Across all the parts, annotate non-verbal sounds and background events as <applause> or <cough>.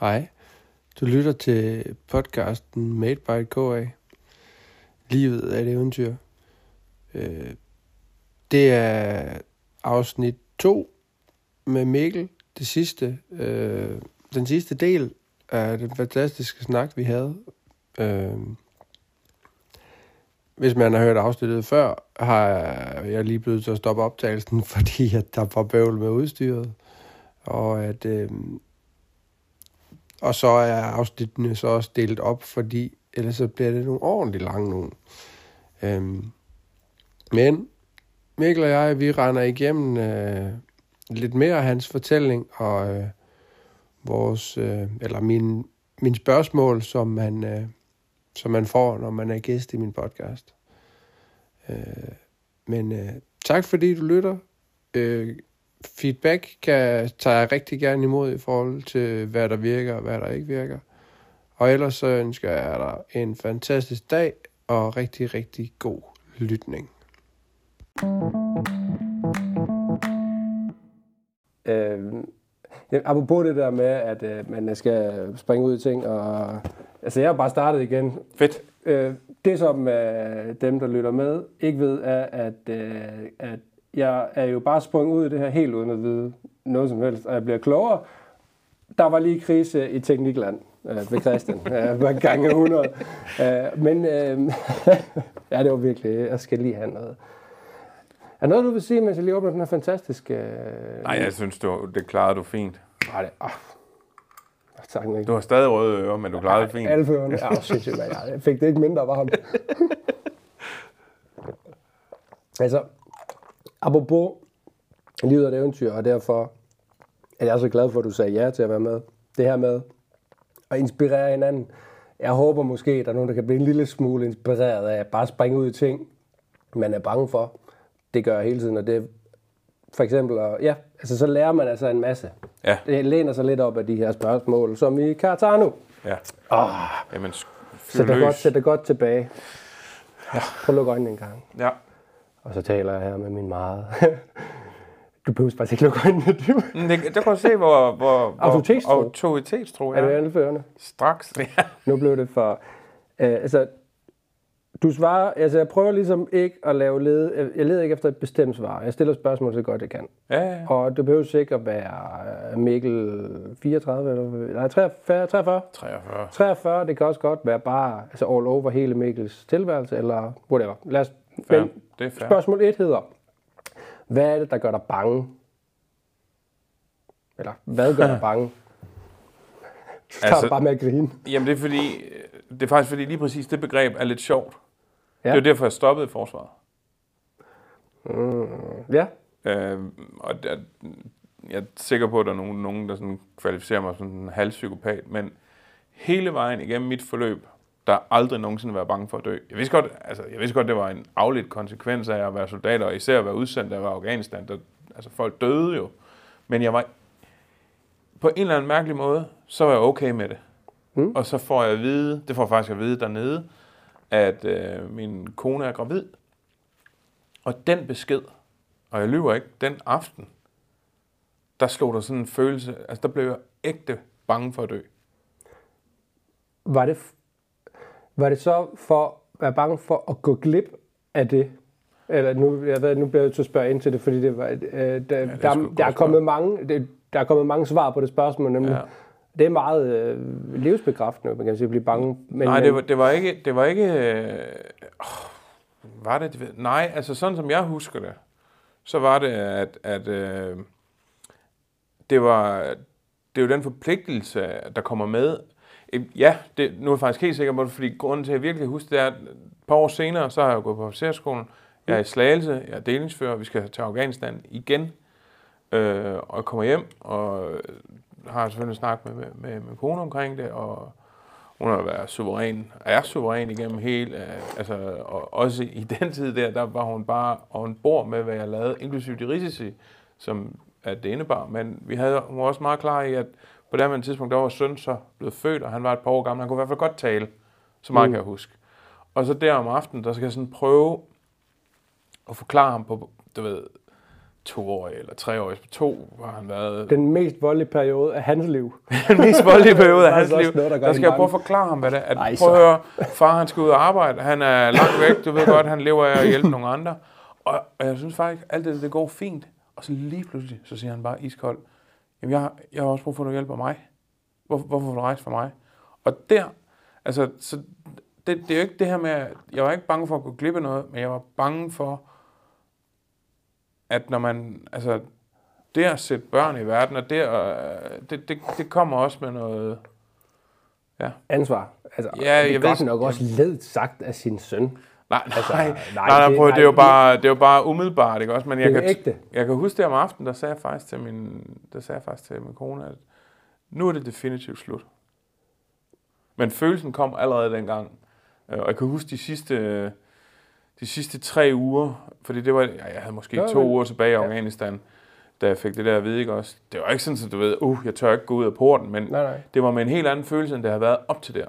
Hej, du lytter til podcasten Made by KA. Livet er et eventyr. Øh, det er afsnit 2 med Mikkel. Det sidste, øh, den sidste del af den fantastiske snak, vi havde. Øh, hvis man har hørt afsnittet før, har jeg lige blevet til at stoppe optagelsen, <laughs> fordi at der var bøvl med udstyret. Og at... Øh, og så er afsnittene så også delt op, fordi ellers så bliver det nogle ordentligt lange nogen. Øhm, men Mikkel og jeg, vi render igennem øh, lidt mere af hans fortælling, og øh, vores, øh, eller min, min spørgsmål, som man, øh, som man får, når man er gæst i min podcast. Øh, men øh, tak fordi du lytter. Øh, feedback kan tager jeg rigtig gerne imod i forhold til, hvad der virker og hvad der ikke virker. Og ellers så ønsker jeg dig en fantastisk dag og rigtig, rigtig god lytning. Øh, apropos det der med, at øh, man skal springe ud i ting, og altså jeg har bare startet igen. Fedt. Øh, det som øh, dem, der lytter med, ikke ved, er, at, øh, at jeg er jo bare sprunget ud i det her helt uden at vide noget som helst, og jeg bliver klogere. Der var lige krise i Teknikland øh, ved Christian, <laughs> øh, gang 100. Øh, men øh, <laughs> ja, det var virkelig, jeg skal lige have noget. Er noget, du vil sige, mens jeg lige åbner den her fantastiske... Øh, Nej, jeg synes, du, det klarede du fint. Nej, det, oh. Tak, Mikkel. Du har stadig røde ører, men du klarede det fint. Alle førerne. Ja, sindssygt, mand. Jeg fik det ikke mindre varmt. <laughs> altså, apropos livet et eventyr, og derfor er jeg så glad for, at du sagde ja til at være med. Det her med at inspirere hinanden. Jeg håber måske, at der er nogen, der kan blive en lille smule inspireret af at bare springe ud i ting, man er bange for. Det gør jeg hele tiden, og det for eksempel, og ja, altså så lærer man altså en masse. Ja. Det læner sig lidt op af de her spørgsmål, som i nu. Ja. Oh, Jamen, fyr sæt dig løs. godt, sæt dig godt tilbage. Ja. Prøv at lukke øjnene en gang. Ja. Og så taler jeg her med min meget. <laughs> du behøver faktisk ikke lukke øjnene. Du. Men Det, der kan du se, hvor... hvor, hvor Autoritetstro. Autoritetstro, Er du ja. anførende? Straks. <laughs> Ja. Nu blev det for... Øh, altså, du svarer... Altså, jeg prøver ligesom ikke at lave led... Jeg- Jeg leder ikke efter et bestemt svar. Jeg stiller spørgsmål så godt jeg kan. Ja, ja. Og det behøver ikke at være øh, Mikkel 34 eller... Nej, 43, 43. 43. 43, det kan også godt være bare altså all over hele Mikkels tilværelse, eller whatever. Lad os, Fair. men Det er fair. spørgsmål 1 hedder, hvad er det, der gør dig bange? Eller, hvad gør dig <laughs> bange? Du Altså- bare med at grine. Jamen, det er fordi... Det er faktisk fordi lige præcis det begreb er lidt sjovt. Ja. Det er jo derfor, jeg stoppede i forsvaret. Ja, Øh, og der, jeg er sikker på, at der er nogen, nogen der sådan kvalificerer mig som en halvpsykopat, men hele vejen igennem mit forløb, der aldrig nogensinde været bange for at dø. Jeg vidste godt, altså, jeg vidste godt det var en afledt konsekvens af at være soldat, og især at være udsendt af være Afghanistan. Der, altså, folk døde jo. Men jeg var på en eller anden mærkelig måde, så var jeg okay med det. Mm. Og så får jeg at vide, det får jeg faktisk at vide dernede, at øh, min kone er gravid. Og den besked, og jeg lyver ikke, den aften, der slog der sådan en følelse, altså der blev jeg ægte bange for at dø. var det, var det så for at være bange for at gå glip af det? Eller nu, jeg ved, nu bliver jeg nødt til at spørge ind til det, fordi det var, øh, der, er der, sgu et der, der, er kommet mange, det, der er kommet mange svar på det spørgsmål, nemlig. Ja. Ja. Det er meget øh, livsbekræftende, man kan sige, at blive bange. Men, Nej, det var, det var ikke, det var ikke, øh, var det, det, nej, altså sådan som jeg husker det, så var det, at, at øh, det var, det er jo den forpligtelse, der kommer med. Øhm, ja, det, nu er jeg faktisk helt sikker på det, fordi grunden til, at jeg virkelig husker det, er, at et par år senere, så har jeg gået på officerskolen. Jeg er i Slagelse, jeg er delingsfører, vi skal til Afghanistan igen. Øh, og jeg kommer hjem, og har selvfølgelig snakket med, med, med min kone omkring det, og hun har været suveræn, er suveræn igennem hele, øh, altså, og også i den tid der, der var hun bare on bord med, hvad jeg lavede, inklusive de risici, som at det indebar. Men vi havde, hun var også meget klar i, at på det her tidspunkt, der var søn så blevet født, og han var et par år gammel. Han kunne i hvert fald godt tale. Så meget mm. kan jeg huske. Og så der om aftenen, der skal jeg sådan prøve at forklare ham på, du ved, toårig eller treårig. To har han været Den mest voldelige periode af hans liv. <laughs> den mest voldelige periode af <laughs> hans liv. noget, der Der skal jeg prøve at forklare ham, hvad det er. At, Ej, prøv at høre, far han skal ud og arbejde. Han er langt væk. Du ved godt, han lever af at hjælpe nogle andre. Og, og jeg synes faktisk, alt det, det går fint. Og så lige pludselig, så siger han bare iskold. Jamen, jeg, har- jeg har også brug for, at du hjælper mig. Hvor, hvorfor vil du rejse for mig? Og der, altså, så det, det er jo ikke det her med, at jeg var ikke bange for at gå glip af noget, men jeg var bange for, at når man, altså, det at sætte børn i verden, og det, at, det, det, det kommer også med noget, Ansvar. Altså, Ja, det er jeg godt ved- nok også ledt sagt af sin søn. Nej, Altså, nej, nej, nej, nej, det- prøv, det, nej, er jo det- bare, det er jo bare umiddelbart, ikke også? Men jeg Det kan, ægte. jeg kan huske det om aftenen, der sagde jeg faktisk til min, der sagde jeg faktisk til min kone, at nu er det definitivt slut. Men følelsen kom allerede dengang. Øh, Og jeg kan huske de sidste, de sidste tre uger, fordi det var, ja, jeg havde måske to uger tilbage i ja. Afghanistan, da jeg fik det der at vide, ikke også? Det var ikke sådan, at du ved, uh, jeg tør ikke gå ud af porten, men Nej, nej. det var med en helt anden følelse, end det havde været op til der.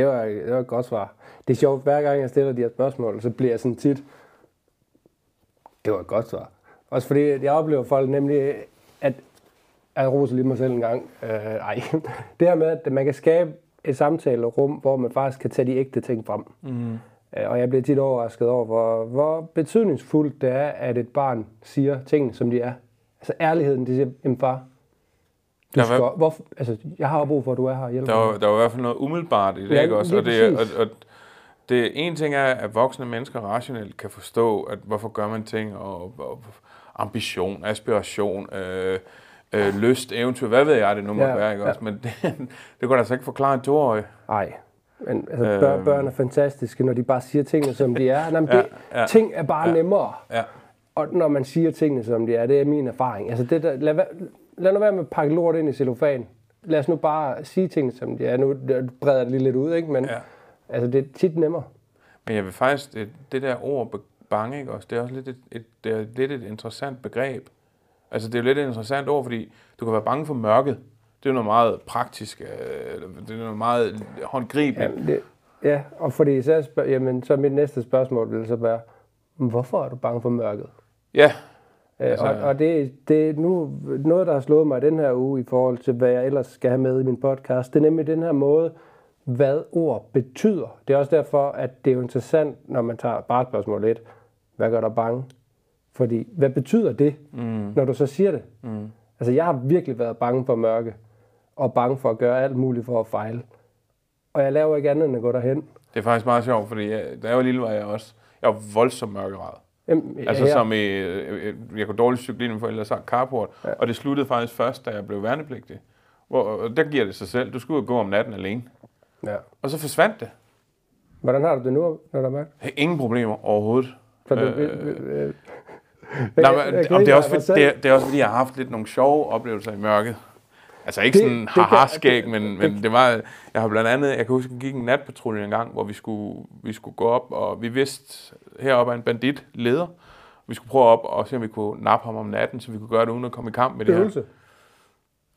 Det var, det var et godt svar. Det er sjovt, hver gang jeg stiller de her spørgsmål, så bliver jeg sådan tit, det var et godt svar. Også fordi jeg oplever folk nemlig, at jeg roser lige mig selv en gang. Øh, ej. <laughs> Det her med, at man kan skabe et samtalerum, hvor man faktisk kan tage de ægte ting frem. Mm. Og jeg bliver tit overrasket over, hvor, hvor betydningsfuldt det er, at et barn siger tingene, som de er. Altså ærligheden, de siger, jamen far, du Der var- skal, hvorfor, altså, jeg har brug for, at du er her og hjælper Der mig. var, der var i hvert fald noget umiddelbart i det, Ja, ikke også? Og, det, og, og det en ting er, at voksne mennesker rationelt kan forstå, at hvorfor gør man ting, og, og ambition, aspiration, øh, øh, lyst, eventyr, hvad ved jeg, det nu må Ja, være, ikke ja. også? Men <laughs> det, det kunne altså ikke forklare en toårig. Nej. Men altså, børn, Øhm. børn er fantastiske, når de bare siger tingene, som de er. Jamen, det, Ja, ja. Ting er bare Ja. nemmere. Ja. Og når man siger tingene, som de er, det er min erfaring. Altså, det der, lad, lad nu være med at pakke lort ind i cellofan. Lad os nu bare sige tingene, som de er. Nu breder jeg det lige lidt ud, ikke? Men Ja. altså, det er tit nemmere. Men jeg vil faktisk, det, det der ord bange, ikke også, det er også lidt et, et, det er lidt et interessant begreb. Altså det er jo lidt et interessant ord, fordi du kan være bange for mørket. Det er jo noget meget praktisk, øh, det er noget meget håndgribeligt. Jamen, det, ja, og fordi så, spørg, jamen, så mit næste spørgsmål vil så være, hvorfor er du bange for mørket? Ja, Altså, og, og det, det er nu noget, der har slået mig den her uge i forhold til, hvad jeg ellers skal have med i min podcast. Det er nemlig den her måde, hvad ord betyder. Det er også derfor, at det er jo interessant, når man tager bare spørgsmål 1. Hvad gør dig bange? Fordi, hvad betyder det, mm. når du så siger det? Mm. Altså, jeg har virkelig været bange for mørke, og bange for at gøre alt muligt for at fejle. Og jeg laver ikke andet end at gå derhen. det er faktisk meget sjovt, fordi jeg, da jeg var lille, var jeg også, jeg var voldsomt mørkeret. Jamen, Altså her- som i, øh, jeg kunne dårligt cykle ind, for ellers sagt carport. Ja. Og det sluttede faktisk først, da jeg blev værnepligtig. Hvor, og der giver det sig selv. Du skulle gå om natten alene. Ja. Og så forsvandt det. Hvordan har du det nu, når der er? Ingen problemer overhovedet. Så du, Øh, øh, øh, øh, Nej, jeg- men, jeg det, er også, fordi, det, er, det er også fordi, jeg har haft lidt nogle sjove oplevelser i mørket. Altså ikke Det- sådan det haha-skæg, det- men, det- men det var, jeg har blandt andet, jeg kan huske, at gik en natpatrulje en gang, hvor vi skulle, vi skulle gå op, og vi vidste, heroppe er en bandit leder. Vi skulle prøve op og se, om vi kunne nappe ham om natten, så vi kunne gøre det uden at komme i kamp med det her. øvelse.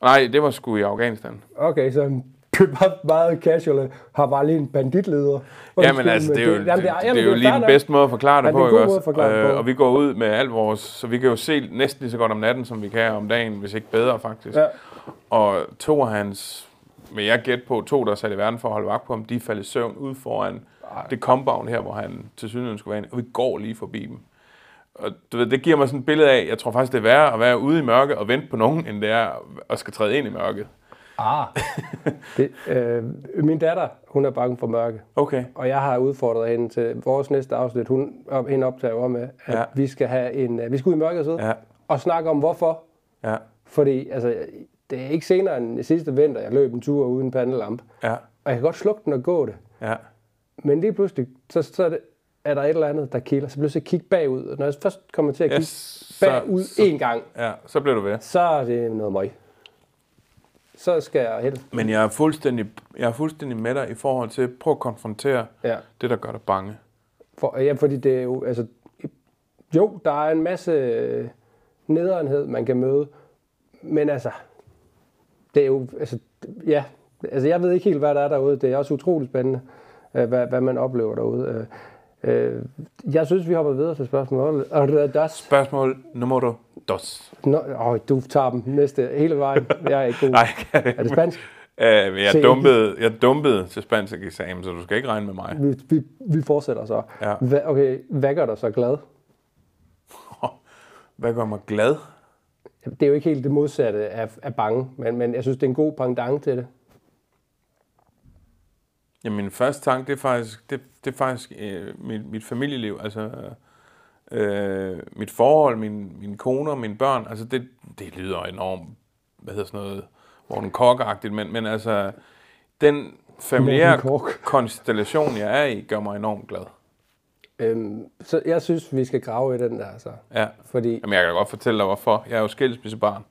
Nej, det var sgu i Afghanistan. Okay, så <laughs> det bare meget casual. Har bare lige en banditleder. Jamen altså, det er jo, det, jamen, det, jamen, det er jo lige den bedste måde at forklare det Ja, det er på, ikke også? det på. Øh, og vi går ud med alt vores, så vi kan jo se næsten lige så godt om natten, som vi kan om dagen, hvis ikke bedre faktisk. Ja. Og to af hans, men jeg gæt på, to der er sat i verden for at holde vagt på ham, de faldt i søvn ud foran Ej. det compound her, hvor han til synligheden skulle være inde, og vi går lige forbi dem. Og du ved, det giver mig sådan et billede af, jeg tror faktisk, det er værre at være ude i mørke og vente på nogen, end det er at skal træde ind i mørket. Ah. <laughs> det, øh, min datter, hun er bange for mørke. Okay. Og jeg har udfordret hende til vores næste afsnit. Hun op, hende optager jo med, at Ja. vi skal have en, øh, vi skal ud i mørket og sidde Ja, og snakke om hvorfor. ja, Fordi altså, det er ikke senere end sidste vinter, jeg løb en tur uden pandelampe. ja, Og jeg kan godt slukke den og gå det. ja. Men lige pludselig, så, så er, det, er der et eller andet, der kilder. Så bliver jeg kigge bagud. Og når jeg først kommer til at kigge Yes, bagud så, en gang, ja, så bliver du ved. så er det noget møg. Så skal jeg helst... Men jeg er fuldstændig, jeg er fuldstændig med dig i forhold til, prøv at konfrontere Ja. det, der gør dig bange. For, ja, fordi det er jo... Altså, jo, der er en masse nederenhed, man kan møde. Men altså... Det er jo... Altså, ja, altså jeg ved ikke helt, hvad der er derude. Det er også utroligt spændende, øh, hvad, hvad man oplever derude. Øh, Øh, jeg synes, vi hopper videre til det er Spørgsmål nummer dos. Nå, åh, du tager dem næste hele vejen. Jeg er ikke god. <laughs> Nej, Er det spansk? Øh, jeg, Se, dumpede, jeg dumpede til spansk eksamen, så du skal ikke regne med mig. Vi, vi, vi fortsætter så. Ja. Hva, okay, hvad gør dig så glad? <laughs> Hvad gør mig glad? Det er jo ikke helt det modsatte af, af bange, men, men jeg synes, det er en god pendant til det. Jamen, min første tanke, det er faktisk, det, det er faktisk øh, mit, mit familieliv, altså øh, mit forhold, min, mine koner, mine børn, altså det, det lyder enormt, hvad hedder sådan noget, Morten Kork-agtigt, men, men altså, den familiære konstellation, jeg er i, gør mig enormt glad. Øhm, så jeg synes, vi skal grave i den der, så. Ja. Fordi, Jamen, jeg kan godt fortælle dig, hvorfor. Jeg er jo skilsmissebarn.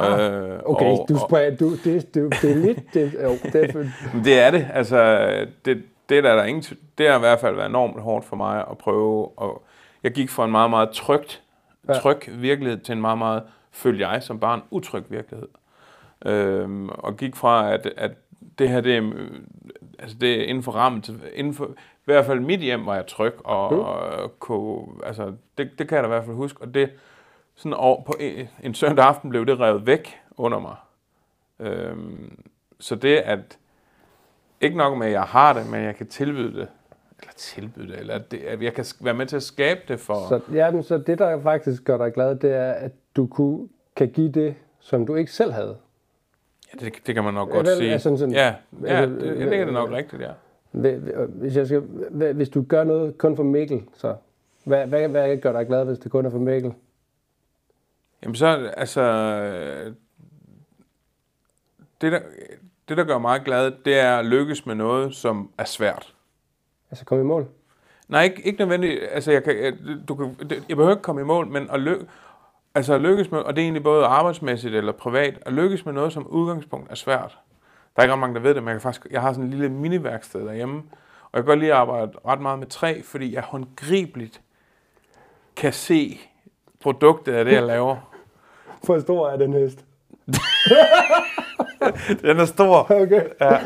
Øh, okay, og- du spørger, du, det, det, det er lidt, det, jo, det er, <laughs> for- det er det. Altså, det, det, er der, der ingen, det har i hvert fald været enormt hårdt for mig at prøve. Og jeg gik fra en meget, meget trygt, Ja. tryg virkelighed til en meget, meget, følte jeg som barn, utryg virkelighed. Øhm, og gik fra, at, at det her, det er, altså det er inden for rammen, til, inden for, i hvert fald mit hjem var jeg tryg, og, Mm. og kunne, altså, det, det kan jeg da i hvert fald huske, og det, sådan over, på en, en søndag aften blev det revet væk under mig. Øhm, så det, at ikke nok med, at jeg har det, men jeg kan tilbyde det, eller tilbyde det, eller at, det, at jeg kan være med til at skabe det for... så, ja, men så det, der faktisk gør dig glad, det er, at du kunne, kan give det, som du ikke selv havde. Ja, det, det kan man nok Ja, godt sige. altså sådan- ja, ja altså, det, øh, det er det nok rigtigt, ja. Hvi- hvi- Hvis, jeg skal, hvi- hvis du gør noget kun for Mikkel, så hvad, hvad, hvad gør dig glad, hvis det kun er for Mikkel? Jamen så, altså... Det der, det, der gør mig glad, det er at lykkes med noget, som er svært. Altså komme i mål? Nej, ikke, ikke nødvendigt. Altså, jeg, kan, jeg, du kan, jeg behøver ikke komme i mål, men at, ly, altså at lykkes med, og det er egentlig både arbejdsmæssigt eller privat, at lykkes med noget, som udgangspunkt er svært. Der er ikke ret mange, der ved det, men jeg, kan faktisk, jeg har sådan en lille miniværksted derhjemme, og jeg kan godt lide at arbejde ret meget med træ, fordi jeg håndgribeligt kan se produktet af det, jeg laver. <laughs> For stor er den hest. <laughs> Den er stor. Okay. Ja.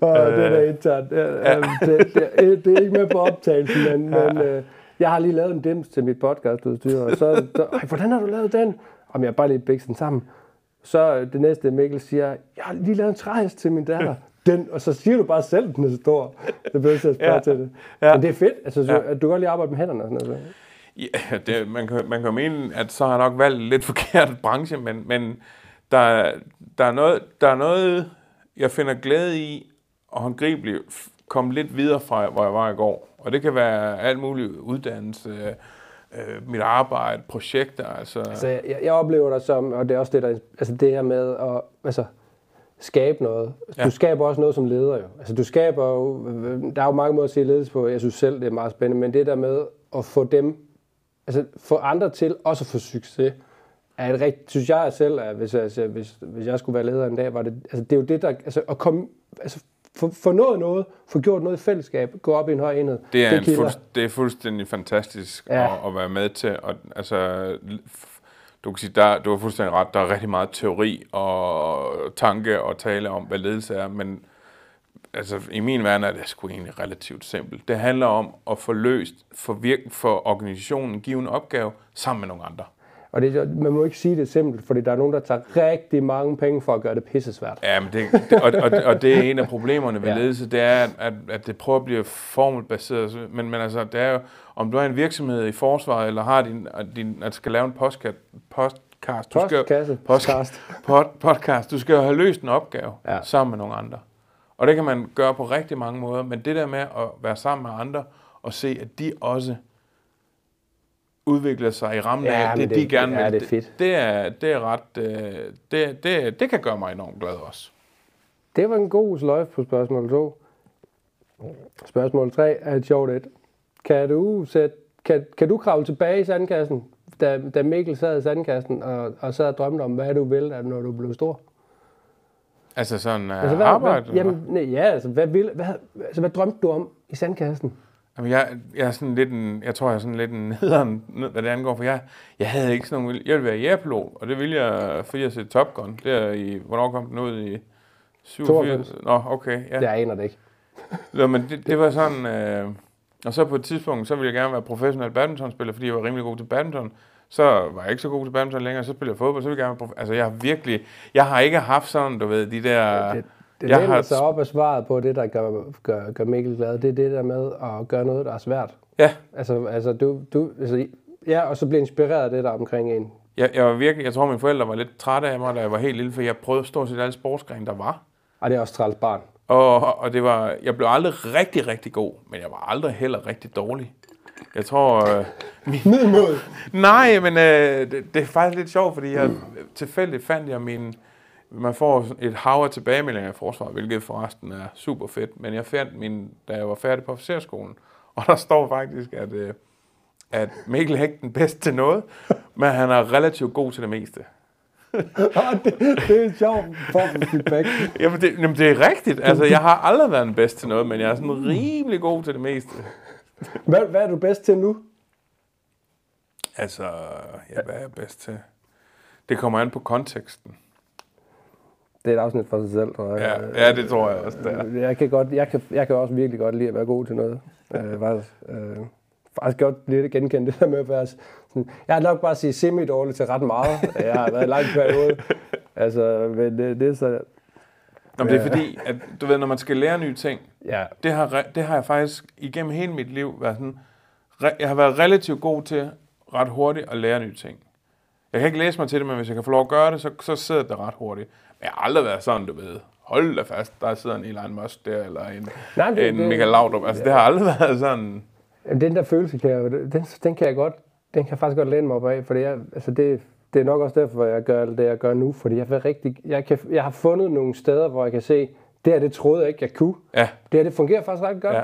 Og det er da internt. Ja, ja. Det, det, det, er ikke med på optagelsen, men, men øh, jeg har lige lavet en dims til mit podcastudstyr, og så, så Ej, hvordan har du lavet den? Om jeg har bare lige bækket den sammen. Så det næste, Mikkel siger, jeg har lige lavet en træhest til min datter. <laughs> Den, og så siger du bare selv, den er stor. Det bliver jeg til at spørge Ja. til det. Ja. Men det er fedt. Altså, så, Ja. at du kan godt lide at arbejde med hænderne og sådan noget. så. Ja, det, man, kan, man kan mene, at så har jeg nok valgt lidt forkert branche, men, men der, der, er noget, der er noget, jeg finder glæde i at håndgribeligt komme lidt videre fra, hvor jeg var i går. Og det kan være alt muligt uddannelse, øh, mit arbejde, projekter. Altså, Altså, jeg, jeg oplever dig som, og det er også det, der, altså det her med at altså, skabe noget. Ja. Du skaber også noget som leder jo. Altså, du skaber jo, der er jo mange måder at se ledelse på. Jeg synes selv, det er meget spændende, men det der med at få dem, altså få andre til også at få succes, er et rigtigt, synes jeg selv, at hvis, altså, hvis, hvis jeg skulle være leder en dag, var det, altså det er jo det, der, altså at komme, altså få, få nået noget, få gjort noget i fællesskab, gå op i en høj enhed. Det er, det en fuldst, det er fuldstændig fantastisk Ja. at, at være med til. Og, altså, du kan sige, der, du har fuldstændig ret, der er rigtig meget teori og tanke og tale om, hvad ledelse er, men altså, i min verden er det sgu egentlig relativt simpelt. Det handler om at få løst for, virk, for organisationen en given opgave sammen med nogle andre. Og det, man må ikke sige det simpelt, fordi der er nogen, der tager rigtig mange penge for at gøre det pissesvært. Ja, men det, det, og, og, og det er en af problemerne ved Ja. ledelse, det er, at, at, det prøver at blive formelbaseret. Men, men altså, det er jo, om du har en virksomhed i forsvaret, eller har din, at din, at skal lave en podcast, podcast, du skal, Postkasse. podcast, pod, podcast, du skal jo have løst en opgave ja. sammen med nogle andre. Og det kan man gøre på rigtig mange måder, men det der med at være sammen med andre, og se, at de også udvikler sig i rammen Ja, af men det, de det- gerne ja, vil. det er fedt. Det er, det er ret, øh, det, det, det kan gøre mig enormt glad også. Det var en god sløjf på spørgsmål 2. Spørgsmål 3 er et sjovt et. Kan du, sætte, kan, kan du kravle tilbage i sandkassen, da, da Mikkel sad i sandkassen og, og sad og drømte om, hvad du vil, når du blev stor? Altså sådan uh, Altså, hvad, arbejde? hvad, jamen, nej, ja, altså, hvad, vil, hvad, altså, hvad drømte du om i sandkassen? Jamen, jeg, jeg er sådan lidt en, jeg tror, jeg er sådan lidt en <laughs> nederen, ned- hvad det angår, for jeg, jeg havde ikke sådan nogen, jeg ville være jægerpilot, og det ville jeg, fordi jeg set Top Gun, der i, hvornår kom den ud i 87? 92. Nå, okay, ja. Jeg aner det ikke. <laughs> Nå, men det, det var sådan, øh, Og så på et tidspunkt, så ville jeg gerne være professionel badmintonspiller, fordi jeg var rimelig god til badminton. Så var jeg ikke så god til badminton længere, så spillede jeg fodbold, så ville jeg gerne være prof- Altså, jeg har virkelig... Jeg har ikke haft sådan, du ved, de der... Det, det jeg læner har- sig op af svaret på det, der gør, gør, gør Mikkel glad. Det er det der med at gøre noget, der er svært. Ja, Altså, altså, du, du, altså ja, og så blive inspireret af det, der er omkring en. jeg, jeg var virkelig... Jeg tror, mine forældre var lidt trætte af mig, da jeg var helt lille, for jeg prøvede stort set alle sportsgrene, der var. Og det er også træls barn. Og, og det var, jeg blev aldrig rigtig, rigtig god, men jeg var aldrig heller rigtig dårlig. Jeg tror... Øh, min, Middelmåde. nej, men øh, det, det er faktisk lidt sjovt, fordi jeg tilfældigt fandt jeg min... Man får et hav af tilbagemeldinger i forsvaret, hvilket forresten er super fedt. Men jeg fandt min, da jeg var færdig på officerskolen, <laughs> og der står faktisk, at, øh, at Mikkel er ikke den bedste til noget, men han er relativt god til det meste. <laughs> det, det er en sjov form for feedback. <laughs> Jamen det, jamen, det er rigtigt. Altså, jeg har aldrig været den bedste til noget, men jeg er sådan rimelig god til det meste. Hvad, hvad er du bedst til nu? Altså, ja, hvad er jeg bedst til? Det kommer an på konteksten. Det er et afsnit for sig selv, tror jeg. Ja, ja det tror jeg også, det er. Jeg kan, godt, jeg, kan, jeg kan også virkelig godt lide at være god til noget. Øh, faktisk, øh, faktisk godt lidt genkende det der med at være sådan, Jeg har nok bare sige semi-dårlig til ret meget. Jeg har været i lang periode. Altså, men det, det er så... Nå, men det er fordi, at du ved, når man skal lære nye ting, Ja, det har, det har jeg faktisk igennem hele mit liv været sådan, jeg har været relativt god til ret hurtigt at lære nye ting. Jeg kan ikke læse mig til det, men hvis jeg kan få lov at gøre det, så, så sidder det ret hurtigt. Jeg har aldrig været sådan, du ved, hold da fast, der sidder en Elon Musk der, eller en, Nej, det- en det- Michael Laudrup. Altså, det har aldrig <laughs> været sådan... Den der følelse, kan jeg, den, den kan jeg godt, den kan jeg faktisk godt læne mig op af, fordi jeg, altså det, det er nok også derfor, jeg gør det, jeg gør nu, fordi jeg, vil rigtig, jeg, kan, jeg har fundet nogle steder, hvor jeg kan se, det her, det troede jeg ikke, jeg kunne. Ja, Det her, det fungerer faktisk ret godt. ja.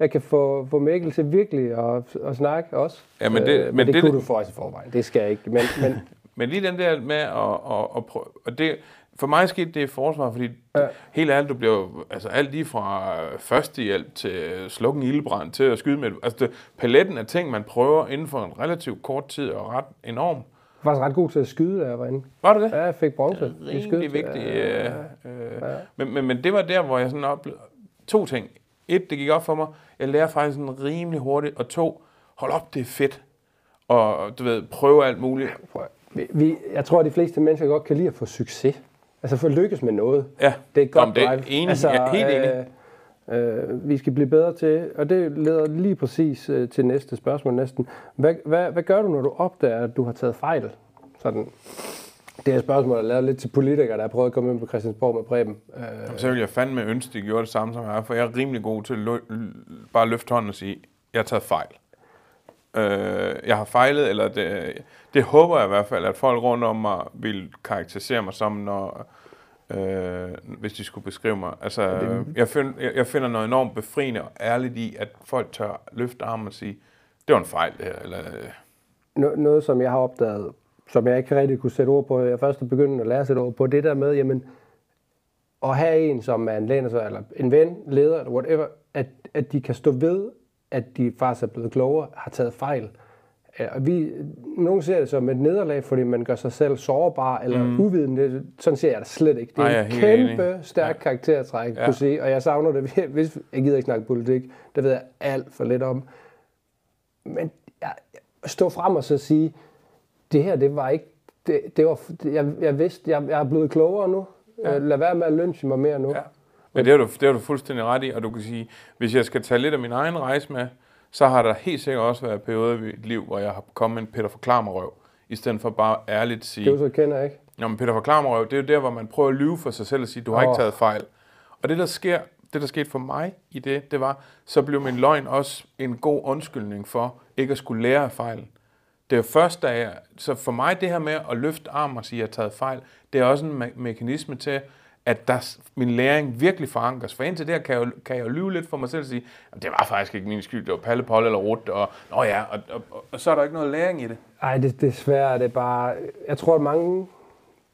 Jeg kan få, få Mikkel til virkelig at, at snakke også. Ja, men det- øh, men men det, det- kunne du for os i forvejen. Det skal jeg ikke. Men, men <laughs> Men lige den der med at, at, at prøve, og det, for mig skete det i forsvar, fordi ja. Ja. helt ærligt, du bliver altså alt lige fra førstehjælp til slukke en ildbrand til at skyde med, altså det, paletten af ting, man prøver inden for en relativt kort tid, og ret enorm. jeg var faktisk ret god til at skyde, da jeg var inde. Var det det? Ja, jeg fik bronze. i Rimelig skyde. vigtigt. Ja, Øh, øh, men, men, men det var der, hvor jeg sådan oplevede to ting. Et, det gik op for mig, jeg lærer faktisk sådan rimelig hurtigt, og to, hold op, det er fedt. Og du ved, prøve alt muligt. Vi, vi, jeg tror, at de fleste mennesker godt kan lide at få succes. Altså få lykkes med noget. Ja, Det er et godt Jamen, det er drive. enig. Jeg er helt enig. Øh, øh, vi skal blive bedre til, og det leder lige præcis øh, til næste spørgsmål næsten. Hvad, hvad, hvad gør du, når du opdager, at du har taget fejl? Sådan. Det er et spørgsmål, der er lavet lidt til politikere, der har prøvet at komme ind på Christiansborg med Preben. Øh, Så vil jeg fandme ønske, de gjorde det samme som jeg, for jeg er rimelig god til at lø- l- bare løfte hånden og sige, jeg har taget fejl. Øh, jeg har fejlet, eller det, det håber jeg i hvert fald, at folk rundt om mig vil karakterisere mig som, når, øh, hvis de skulle beskrive mig. Altså, jeg, find, jeg, jeg finder noget enormt befriende og ærligt i, at folk tør løfte armen og sige, det var en fejl det her, eller øh, no- noget, som jeg har opdaget, som jeg ikke rigtig kunne sætte ord på, jeg først er begyndt at lære at sætte ord på, det der med, jamen, at have en, som er en læner eller en ven, leder, eller whatever, at, at de kan stå ved, at de faktisk er blevet klogere, har taget fejl. Og vi, nogen ser det som et nederlag, fordi man gør sig selv sårbar eller mm. uvidende. Sådan ser jeg det slet ikke. Det er Ej, en kæmpe, enig. stærk ja. karaktertræk, Ja. kunne sige, og jeg savner det, <laughs> hvis jeg gider ikke snakke politik, det ved jeg alt for lidt om. Men jeg, stå frem og så sige, det her, det var ikke, det, det var, jeg, jeg vidste, jeg, jeg er blevet klogere nu. Ja. Lad være med at lynche mig mere nu. Ja. Men det har, du, det har du fuldstændig ret i, og du kan sige, hvis jeg skal tage lidt af min egen rejse med, så har der helt sikkert også været perioder i mit liv, hvor jeg har kommet med en Peter Forklarmerøv, i stedet for bare ærligt sige, Det så kender jeg ikke. Nå, men Peter Forklarmerøv, det er jo der, hvor man prøver at lyve for sig selv og sige, du har oh. Ikke taget fejl. Og det, der sker, det, der skete for mig i det, det var, så blev min løgn også en god undskyldning for ikke at skulle lære af fejlen. Det er jo først, da jeg... Så for mig, det her med at løfte armen og sige, at jeg har taget fejl, det er også en me- mekanisme til, at der, min læring virkelig forankres. For indtil der kan jeg, kan jeg lyve lidt for mig selv og sige, at det var faktisk ikke min skyld, det var Palle, Polle eller Rut, og, nå ja, og, og, og, og, så er der ikke noget læring i det. Ej, det, desværre er det bare... Jeg tror, at mange...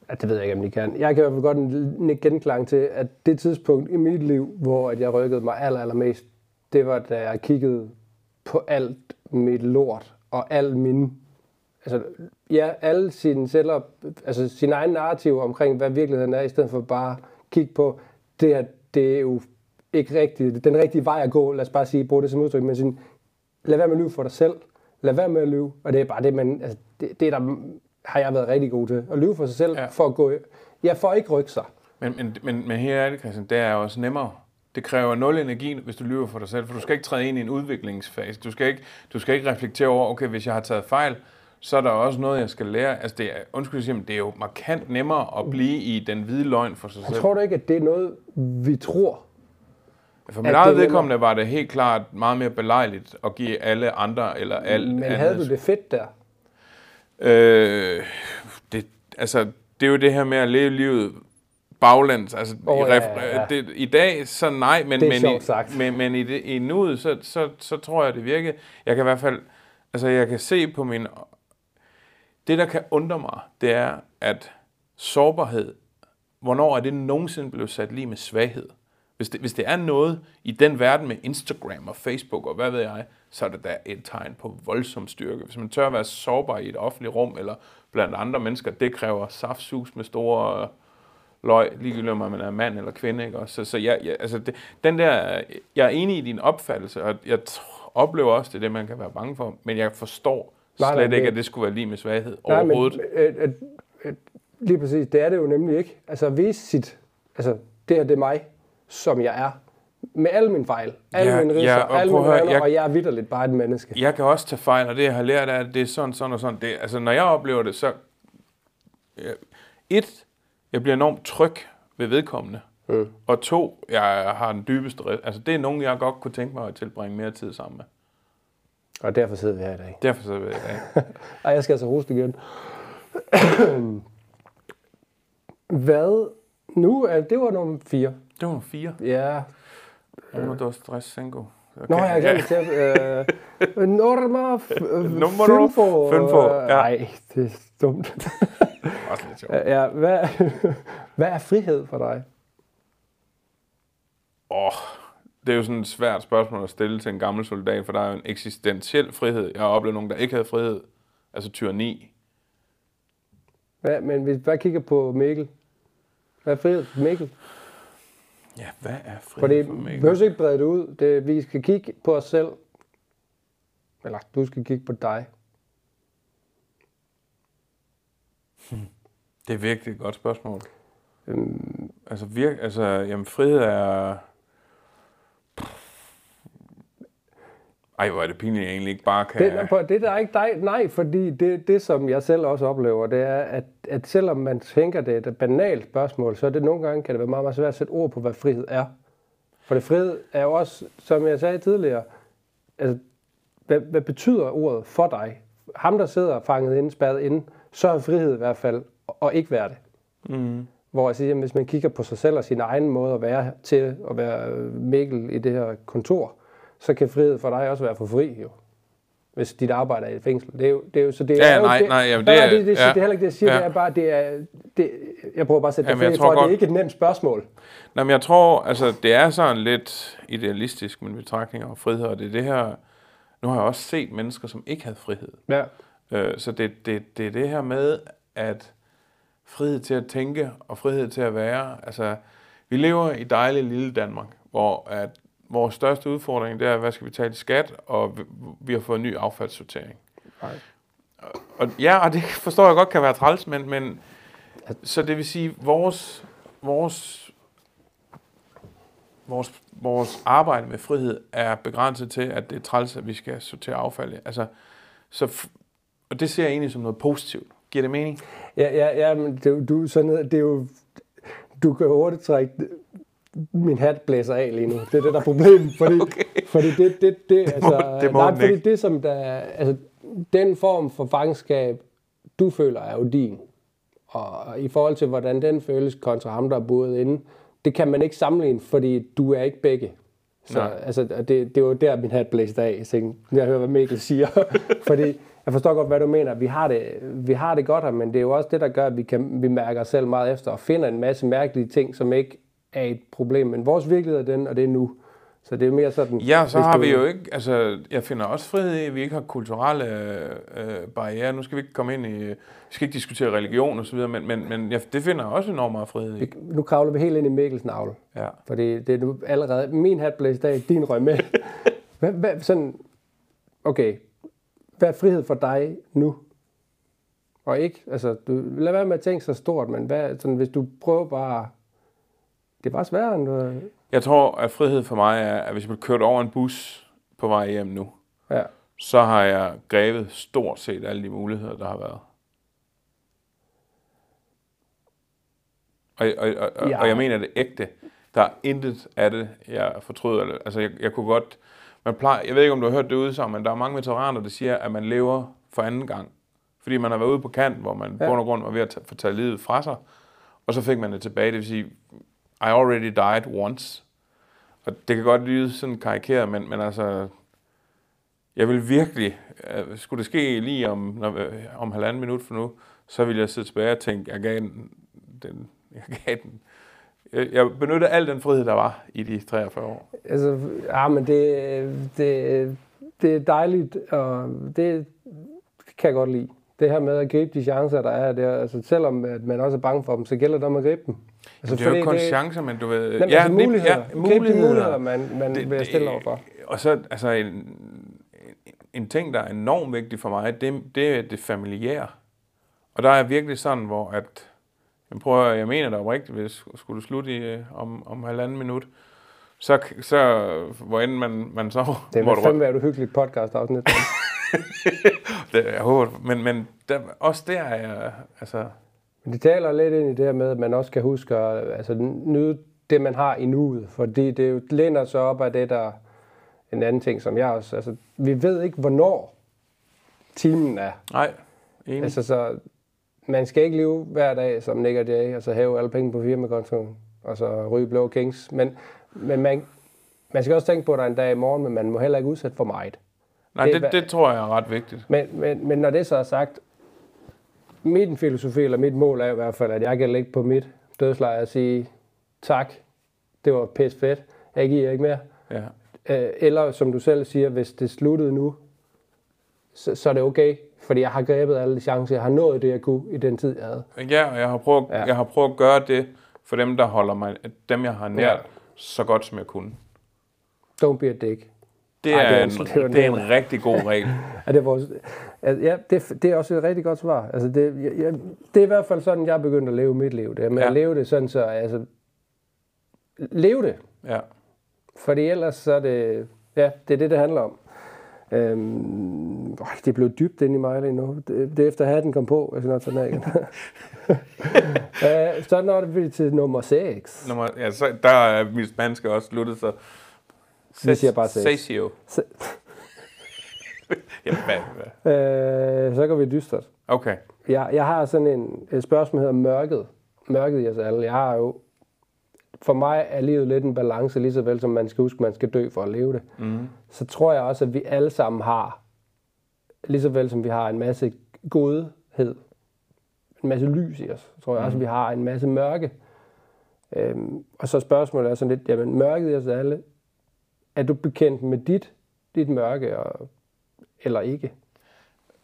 At det ved jeg ikke, om de kan. Jeg kan i hvert fald godt en genklang til, at det tidspunkt i mit liv, hvor at jeg rykkede mig aller, allermest, det var, da jeg kiggede på alt mit lort og al min... Altså, ja, alle sine celler, altså sin egen narrativ omkring, hvad virkeligheden er, i stedet for bare at kigge på, det her, det er jo ikke rigtig, den rigtige vej at gå, lad os bare sige, bruge det som udtryk, men sådan, lad være med at lyve for dig selv, lad være med at lyve, og det er bare det, man, altså, det, det der har jeg været rigtig god til, at lyve for sig selv, Ja. for at gå, ja, for at ikke rykke sig. Men, men, men, men her er det, Christian, det er også nemmere. Det kræver nul energi, hvis du lyver for dig selv, for du skal ikke træde ind i en udviklingsfase. Du skal ikke, du skal ikke reflektere over, okay, hvis jeg har taget fejl, så er der også noget, jeg skal lære. Altså, det er, undskyld, siger, men det er jo markant nemmere at blive i den hvide løgn for sig Jeg selv. tror du ikke, at det er noget, vi tror? For mit eget vedkommende var det helt klart meget mere belejligt at give alle andre eller alt Men andet. havde du det fedt der? Øh, det, altså, det er jo det her med at leve livet baglæns. Altså, Åh, i, ja, ja. Det, I dag, så nej, men, men, i, sagt. men, men i, det, i nuet, så, så, så tror jeg, det virkede. Jeg kan i hvert fald, altså jeg kan se på min, det der kan undre mig, det er, at sårbarhed, hvornår er det nogensinde blevet sat lige med svaghed? Hvis det, hvis det er noget i den verden med Instagram og Facebook og hvad ved jeg, så er det da et tegn på voldsom styrke. Hvis man tør at være sårbar i et offentligt rum eller blandt andre mennesker, det kræver saftsus med store øh, løg, ligegyldigt om man er mand eller kvinde. Ikke? Så, så jeg, jeg, altså det, den der, jeg er enig i din opfattelse, og jeg oplever også, det er det, man kan være bange for, men jeg forstår Nej, slet nej, ikke, at det skulle være lige med svaghed Nej, men, overhovedet. øh, øh, øh, lige præcis, det er det jo nemlig ikke. Altså at vise sit, altså det her det er mig, som jeg er. Med alle mine fejl, alle Ja, mine ridser, ja, og alle mine høre, jeg- og jeg er vidderligt bare et menneske. Jeg kan også tage fejl, og det jeg har lært af, at det er sådan, sådan og sådan. Det, altså, når jeg oplever det, så... Ja, et, jeg bliver enormt tryg ved vedkommende. Mm. Og to, jeg har den dybeste... Altså, det er nogen, jeg godt kunne tænke mig at tilbringe mere tid sammen med. Og derfor sidder vi her i dag. Derfor så vil jeg... Ej, jeg skal altså hoste igen. <clears throat> Hvad? Nu er det var nummer fire. Det var nummer fire. Ja. Uno, dos, tres, cinco. Okay. Nå, jeg har glemt til. Øh, Norma øh, <laughs> Numero Fynfo. fynfo, ja. Nej, det er dumt. <laughs> Også lidt sjovt. ja, hvad, <laughs> hvad er frihed for dig? Åh, det er jo sådan et svært spørgsmål at stille til en gammel soldat, for der er jo en eksistentiel frihed. Jeg har oplevet nogen, der ikke havde frihed. Altså tyranni. Hvad, men hvis vi bare kigger på Mikkel. Hvad er frihed for Mikkel? Ja, hvad er frihed For det for mig? behøver ikke brede det ud. Det, vi skal kigge på os selv. Eller du skal kigge på dig. Det er virkelig et godt spørgsmål. Øhm, Altså, virk, altså jamen, frihed er... Ej, hvor er det pinligt, at jeg egentlig ikke bare kan... Det, er, det der er ikke dig, nej, fordi det, det, som jeg selv også oplever, det er, at, at selvom man tænker, det er et banalt spørgsmål, så er det nogle gange, kan det være meget, meget svært at sætte ord på, hvad frihed er. For det frihed er jo også, som jeg sagde tidligere, altså, hvad, hvad betyder ordet for dig? Ham, der sidder fanget inde, spærret inde, så er frihed i hvert fald at ikke være det. Mm. Hvor jeg siger, jamen, hvis man kigger på sig selv og sin egen måde at være til at være Mikkel i det her kontor, så kan frihed for dig også være for fri, jo. Hvis dit arbejde er i et fængsel. Det er jo, det er jo, så det Ja, er jo, nej, det, nej, jamen, nej, det nej, er- det, det, ja. det, er heller ikke det, jeg siger. Ja. Det er bare, det er, det, jeg prøver bare at sætte det Jamen, jeg fri, for, at det godt- er ikke et nemt spørgsmål. Nå, men jeg tror, altså, det er sådan lidt idealistisk med betragtninger og frihed, og det er det her... Nu har jeg også set mennesker, som ikke havde frihed. Ja. Øh, så det, det, det er det her med, at frihed til at tænke og frihed til at være. Altså, vi lever i dejlige lille Danmark, hvor at vores største udfordring, det er, hvad skal vi i skat, og vi, har fået en ny affaldssortering. Nej. Og ja, og det forstår jeg godt kan være træls, men, men så det vil sige, vores, vores, vores, vores arbejde med frihed er begrænset til, at det er træls, at vi skal sortere affald. Altså, så, og det ser jeg egentlig som noget positivt. Giver det mening? Ja, ja, ja, men det, du, sådan, det er jo, du kan hurtigt trække min hat blæser af lige nu. Det er det, der er problemet. <laughs> Fordi, okay. fordi det, det, det, altså, det må nej, den fordi ikke. det, som der, altså, den form for fangenskab, du føler, er jo din. Og i forhold til, hvordan den føles kontra ham, der er boet inde, det kan man ikke sammenligne, fordi du er ikke begge. Så Nej. altså, det, det var der, min hat blæste af. Jeg tænkte, jeg hører, hvad Mikkel siger. <laughs> fordi jeg forstår godt, hvad du mener. Vi har, det, vi har det godt her, men det er jo også det, der gør, at vi, kan, vi mærker os selv meget efter og finder en masse mærkelige ting, som ikke er et problem. Men vores virkelighed er den, og det er nu. Så det er mere sådan... Ja, så har vi jo ikke, altså jeg finder også frihed i, at vi ikke har kulturelle øh, barriere. Nu skal vi ikke komme ind i, vi skal ikke diskutere religion og så videre, men, men, men ja, det finder jeg også enormt meget frihed i. Vi- Nu kravler vi helt ind i Mikkels navle. Ja. Fordi det er nu allerede... Min hat i dag, din røg med. <laughs> hvad, hvad, sådan, okay. Hvad er frihed for dig nu? Og ikke, altså, du, lad være med at tænke så stort, men hvad, sådan, hvis du prøver bare... Det er bare sværere, end du... Jeg tror, at frihed for mig er, at hvis jeg bliver kørt over en bus på vej hjem nu, Ja. så har jeg grebet stort set alle de muligheder, der har været. Og, og, og, og, Ja. og jeg mener det ægte. Der er intet af det, jeg fortryder. Altså, jeg, jeg kunne godt... Man plejer, jeg ved ikke, om du har hørt det ude men der er mange veteraner, der siger, at man lever for anden gang. Fordi man har været ude på kant, hvor man på Ja. grund af grund var ved at få taget livet fra sig. Og så fik man det tilbage. Det vil sige, i already died once. Og det kan godt lyde sådan karikeret, men, men altså, jeg vil virkelig, øh, skulle det ske lige om, når, øh, om halvanden minut for nu, så vil jeg sidde tilbage og tænke, jeg gav den, den jeg gav den, jeg, benyttede al den frihed, der var i de 43 år. Altså, ja, men det, det, det er dejligt, og det kan jeg godt lide. Det her med at gribe de chancer, der er, der. altså, selvom at man også er bange for dem, så gælder det om at gribe dem. Altså, det er jo ikke kun chancer, men du ved... Nej, ja, altså det- muligheder. Ja, muligheder. De muligheder, man, man Det- det, vil det- stille overfor. Og så, altså, en, en, en ting, der er enormt vigtig for mig, det, det er det familiære. Og der er virkelig sådan, hvor at, jeg prøver, jeg mener det oprigtigt, hvis skulle du slutte i, øh, om, om halvanden minut, så, så hvor end man, man så... Det vil fandme være et uhyggeligt podcast afsnit. <laughs> det, jeg håber, men, men der, også der er jeg, altså, Men det taler lidt ind i det her med, at man også kan huske at altså, nyde det, man har i nuet. Fordi det jo læner sig op af det, der en anden ting, som jeg også... Altså, vi ved ikke, hvornår timen er. nej, enig. Altså, så man skal ikke leve hver dag som Nick og Jay, og så hæve alle penge på firmakontoen, og så ryge blå kings. Men, men man, man skal også tænke på, at der er en dag i morgen, men man må heller ikke udsætte for meget. nej, det- det, det tror jeg er ret vigtigt. Men, men, men når det så er sagt, min filosofi, eller mit mål er i hvert fald, at jeg kan ligge på mit dødsleje og sige, tak, det var pis fedt, jeg giver ikke mere. Ja. Øh, Eller som du selv siger, hvis det sluttede nu, så, så er det okay, fordi jeg har grebet alle de chancer, jeg har nået det, jeg kunne i den tid, jeg havde. Ja, og jeg har, prøvet, Ja. jeg har prøvet at gøre det for dem, der holder mig, dem jeg har nært, ja. så godt som jeg kunne. Don't be a dick. Det Ej, er, det er en, det er en- det er en rigtig god regel. Er det, vores, altså, ja, det, det er også et rigtig godt svar. Altså, det, jeg, det er i hvert fald sådan, jeg er begyndt at leve mit liv. Det er med Ja. at leve det sådan, så altså, leve det. Ja. Fordi ellers så er det, ja, det er det, det handler om. Øhm, øj, det blev dybt ind i mig lige nu. Det, det er efter hatten kom på, jeg skal nok tage den af igen. <laughs> <laughs> øh, så når det til nummer 6. Nummer, ja, så, der er mit spanske også sluttet, så... Vi siger bare seks. Sesio. Se- ja, hvad, hvad? Øh, så går vi dystert. Okay. Jeg, jeg har sådan en, et spørgsmål, der hedder mørket. Mørket i os alle. Jeg har jo, for mig er livet lidt en balance, lige så vel som man skal huske, man skal dø for at leve det. Mm. Så tror jeg også, at vi alle sammen har, lige så vel som vi har en masse godhed, en masse lys i os, tror jeg også, at vi har en masse mørke. Øhm, og så spørgsmålet er sådan lidt, jamen mørket i os alle, er du bekendt med dit, dit mørke, og, eller ikke?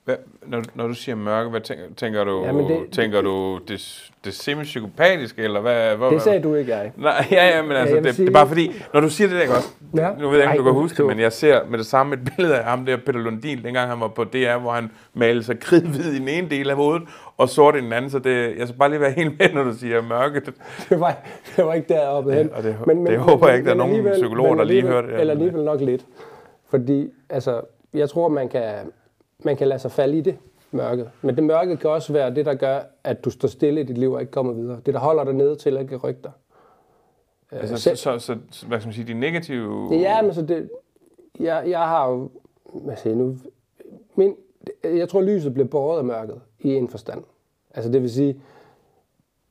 Hvad, når, når du siger mørke, hvad tænker, tænker du? Jamen, det- tænker du det, det semi-psykopatiske, eller hvad? hvad Det sagde du ikke, jeg. Nej, ja, ja, men altså, vil det, sige- det er bare fordi, når du siger det der, ikke også? Ja. Nu ved jeg ikke, om du kan huske det, men jeg ser med det samme et <laughs> billede af ham der, Peter Lundin, dengang han var på DR, hvor han malede sig kridhvid i den ene del af hovedet, og sort i den anden, så det, jeg skal bare lige være <laughs> helt med, når du siger mørke. Det, det, var, det var ikke deroppe hen. og det- det håber jeg ikke, der er nogen psykologer, men der lige hører det. Eller alligevel nok lidt. Fordi, altså, jeg tror, man kan, man kan lade sig falde i det mørke. Men det mørke kan også være det, der gør, at du står stille i dit liv og ikke kommer videre. Det, der holder dig nede til at ikke rykke dig. altså, så, selv- så, så, så, hvad skal man sige, de negative... Det er, men så det, jeg, jeg har jo, hvad siger nu, min, jeg tror, lyset bliver båret af mørket i en forstand. Altså det vil sige,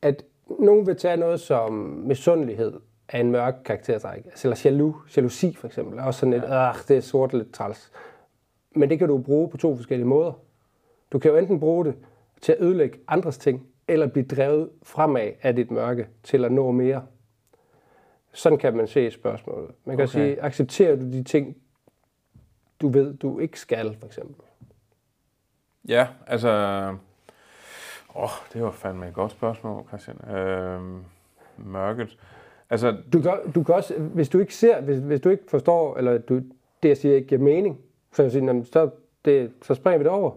at nogen vil tage noget som misundelighed af en mørk karaktertræk, altså, eller jaloux, jalousi for eksempel, også sådan et, ja. det er sort lidt træls. Men det kan du bruge på to forskellige måder. Du kan jo enten bruge det til at ødelægge andres ting, eller blive drevet fremad af dit mørke til at nå mere. Sådan kan man se spørgsmålet. Man kan Okay. sige, accepterer du de ting, du ved, du ikke skal, for eksempel? Ja, altså... Åh, det var fandme et godt spørgsmål, Christian. Øhm, mørket. Altså, Du kan, du kan også, hvis du ikke ser, hvis, hvis du ikke forstår, eller du, det jeg siger ikke giver mening, så jeg sige, så, det, så springer vi det over.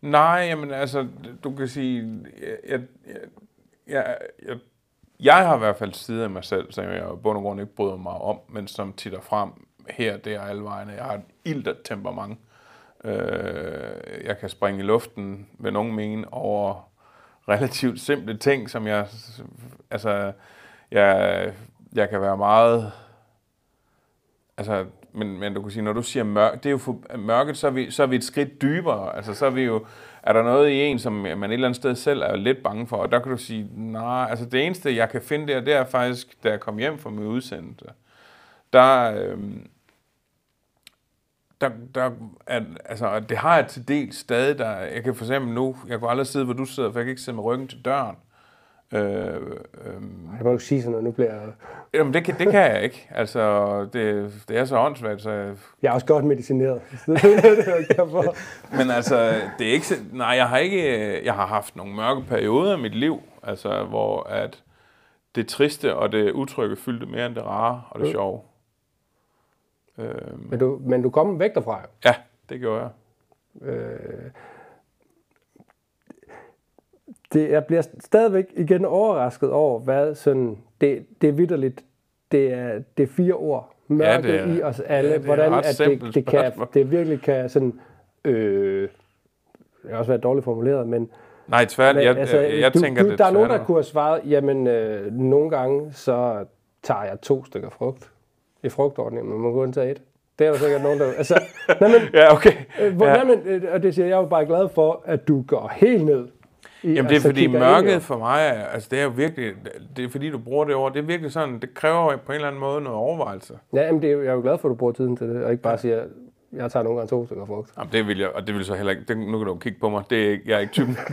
nej, jamen altså, du kan sige... Jeg, jeg, jeg, jeg, jeg har i hvert fald sider af mig selv, som jeg i bund og grund ikke bryder mig om, men som titter frem her, der og alle vegne. Jeg har et ildt temperament. Øh, jeg kan springe i luften, ved nogen mene, over relativt simple ting, som jeg... Altså, jeg, jeg kan være meget... Altså, men, men du kan sige, når du siger mørk, det er jo for, mørket, så er, vi, så er vi et skridt dybere. Altså, så er vi jo, er der noget i en, som man et eller andet sted selv er lidt bange for, og der kan du sige, nej, altså det eneste, jeg kan finde der, det er faktisk, da jeg kom hjem fra min udsendelse, der, øh, der, der er, altså, det har jeg til dels stadig, der, jeg kan for eksempel nu, jeg kunne aldrig sidde, hvor du sidder, for jeg kan ikke sidde med ryggen til døren. Øh, øh, Det må du ikke sige sådan noget, nu bliver jeg... Jamen, det kan, det kan jeg ikke. Altså, det, det er så åndssvagt, så... jeg- er også godt medicineret. <laughs> Er. Men altså, det er ikke... Nej, jeg har ikke... Jeg har haft nogle mørke perioder i mit liv, altså, hvor at det triste og det utrygge fyldte mere end det rare og det sjove. Øhm, Men du, men du kom væk derfra. jo. ja, det gjorde jeg. Øh, det, jeg bliver stadigvæk igen overrasket over, hvad sådan, det, det er vidderligt, det er, det er fire ord, mørke det er- i os alle, ja, det hvordan at det, det, kan, det virkelig kan sådan, øh, det har også været dårligt formuleret, men, Nej, tvært, men jeg, jeg, jeg du, tænker, du, det der er nogen, der tværtimod. kunne have svaret, jamen øh, nogle gange, så tager jeg to stykker frugt i frugtordningen, men man kunne kun tage et. Det er der sikkert nogen, der... Altså, <laughs> nej, men, Ja, okay. Øh, Hvor, Ja. ja. men, øh, og det siger jeg er jo bare glad for, at du går helt ned. Jamen det er altså, fordi mørket ind, for mig, er, altså det er jo virkelig, det er fordi du bruger det ord, det er virkelig sådan, det kræver på en eller anden måde noget overvejelse. Ja, jamen, det er, jeg er jo glad for, at du bruger tiden til det, og ikke bare siger, jeg tager nogle gange to stykker frugt. Jamen, det vil jeg, og det vil så heller ikke, det, nu kan du kigge på mig, det er, jeg er ikke typen. <laughs>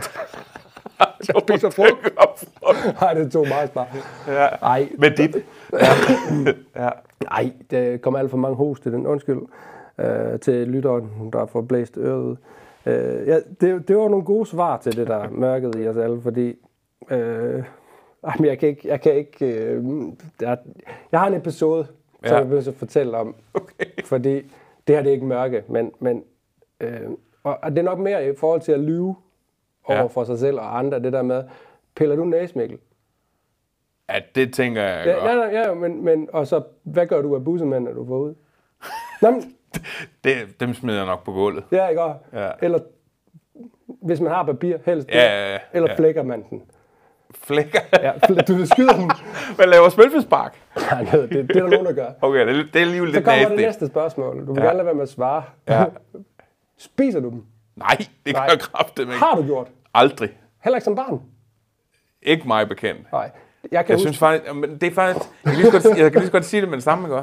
<laughs> Jeg spiser frugt. Nej, det tog meget smart. ja. Nej, Med dit. ja. <laughs> nej, det kommer alt for mange host i den. Undskyld øh, til lytteren, der får blæst øret ud. Øh, ja, det, det var nogle gode svar til det der <laughs> mørket i os alle, fordi øh, ej, men jeg kan ikke, jeg kan ikke øh, der, jeg har en episode, som Ja. jeg vil så fortælle om, okay. fordi det her det er ikke mørke, men, men øh, og, og det er nok mere i forhold til at lyve over Ja. for sig selv og andre, det der med, piller du næsmikkel? ja, det tænker jeg Ja, godt. ja, ja, ja men, men, og så, hvad gør du af bussemænd, når du får ud? Nå, men, Det, dem smider jeg nok på gulvet. ja, ikke også? Ja. Eller, hvis man har papir, helst det. Ja, ja, ja. Eller Ja. flækker man den. Flækker. Ja, du skyder den. <laughs> Hvad laver spilfispark? Nej, det, det, det er der nogen, der gør. Okay, det, er- det er alligevel Så lidt kommer det næste spørgsmål. Du vil Ja. gerne lade være med at svare. Ja. <laughs> Spiser du dem? Nej, det Nej. jeg kraftedeme ikke. Har du gjort? Aldrig. Heller ikke som barn? Ikke mig bekendt. Nej. Jeg kan Jeg huske, synes faktisk, men det er faktisk, jeg kan lige så godt, jeg kan lige så godt sige det med det samme, ikke?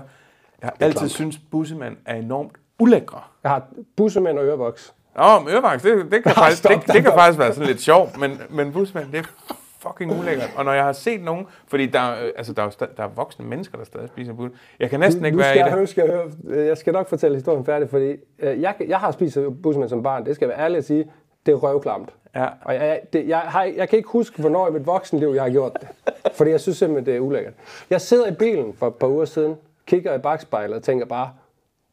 Jeg har altid synes bussemand er enormt ulækre. jeg har bussemænd og ørevoks. Nå, men ørevaks, det, det, kan, <laughs> faktisk, stop, det, det kan faktisk være sådan lidt sjovt, men, men bussemand, det er fucking ulækkert. Og når jeg har set nogen, fordi der, er, øh, altså, der, er, jo der er voksne mennesker, der stadig spiser bus. Jeg kan næsten ikke være i jeg, det. høre, skal jeg, høre, jeg skal nok fortælle historien færdig, fordi øh, jeg, jeg har spist bussemænd som barn. Det skal jeg være ærlig at sige. Det er røvklamt. Ja. Og jeg, det, jeg, har, jeg kan ikke huske, hvornår i mit voksenliv, jeg har gjort det. Fordi jeg synes simpelthen, det er ulækkert. Jeg sidder i bilen for et par uger siden, kigger i bagspejlet og tænker bare,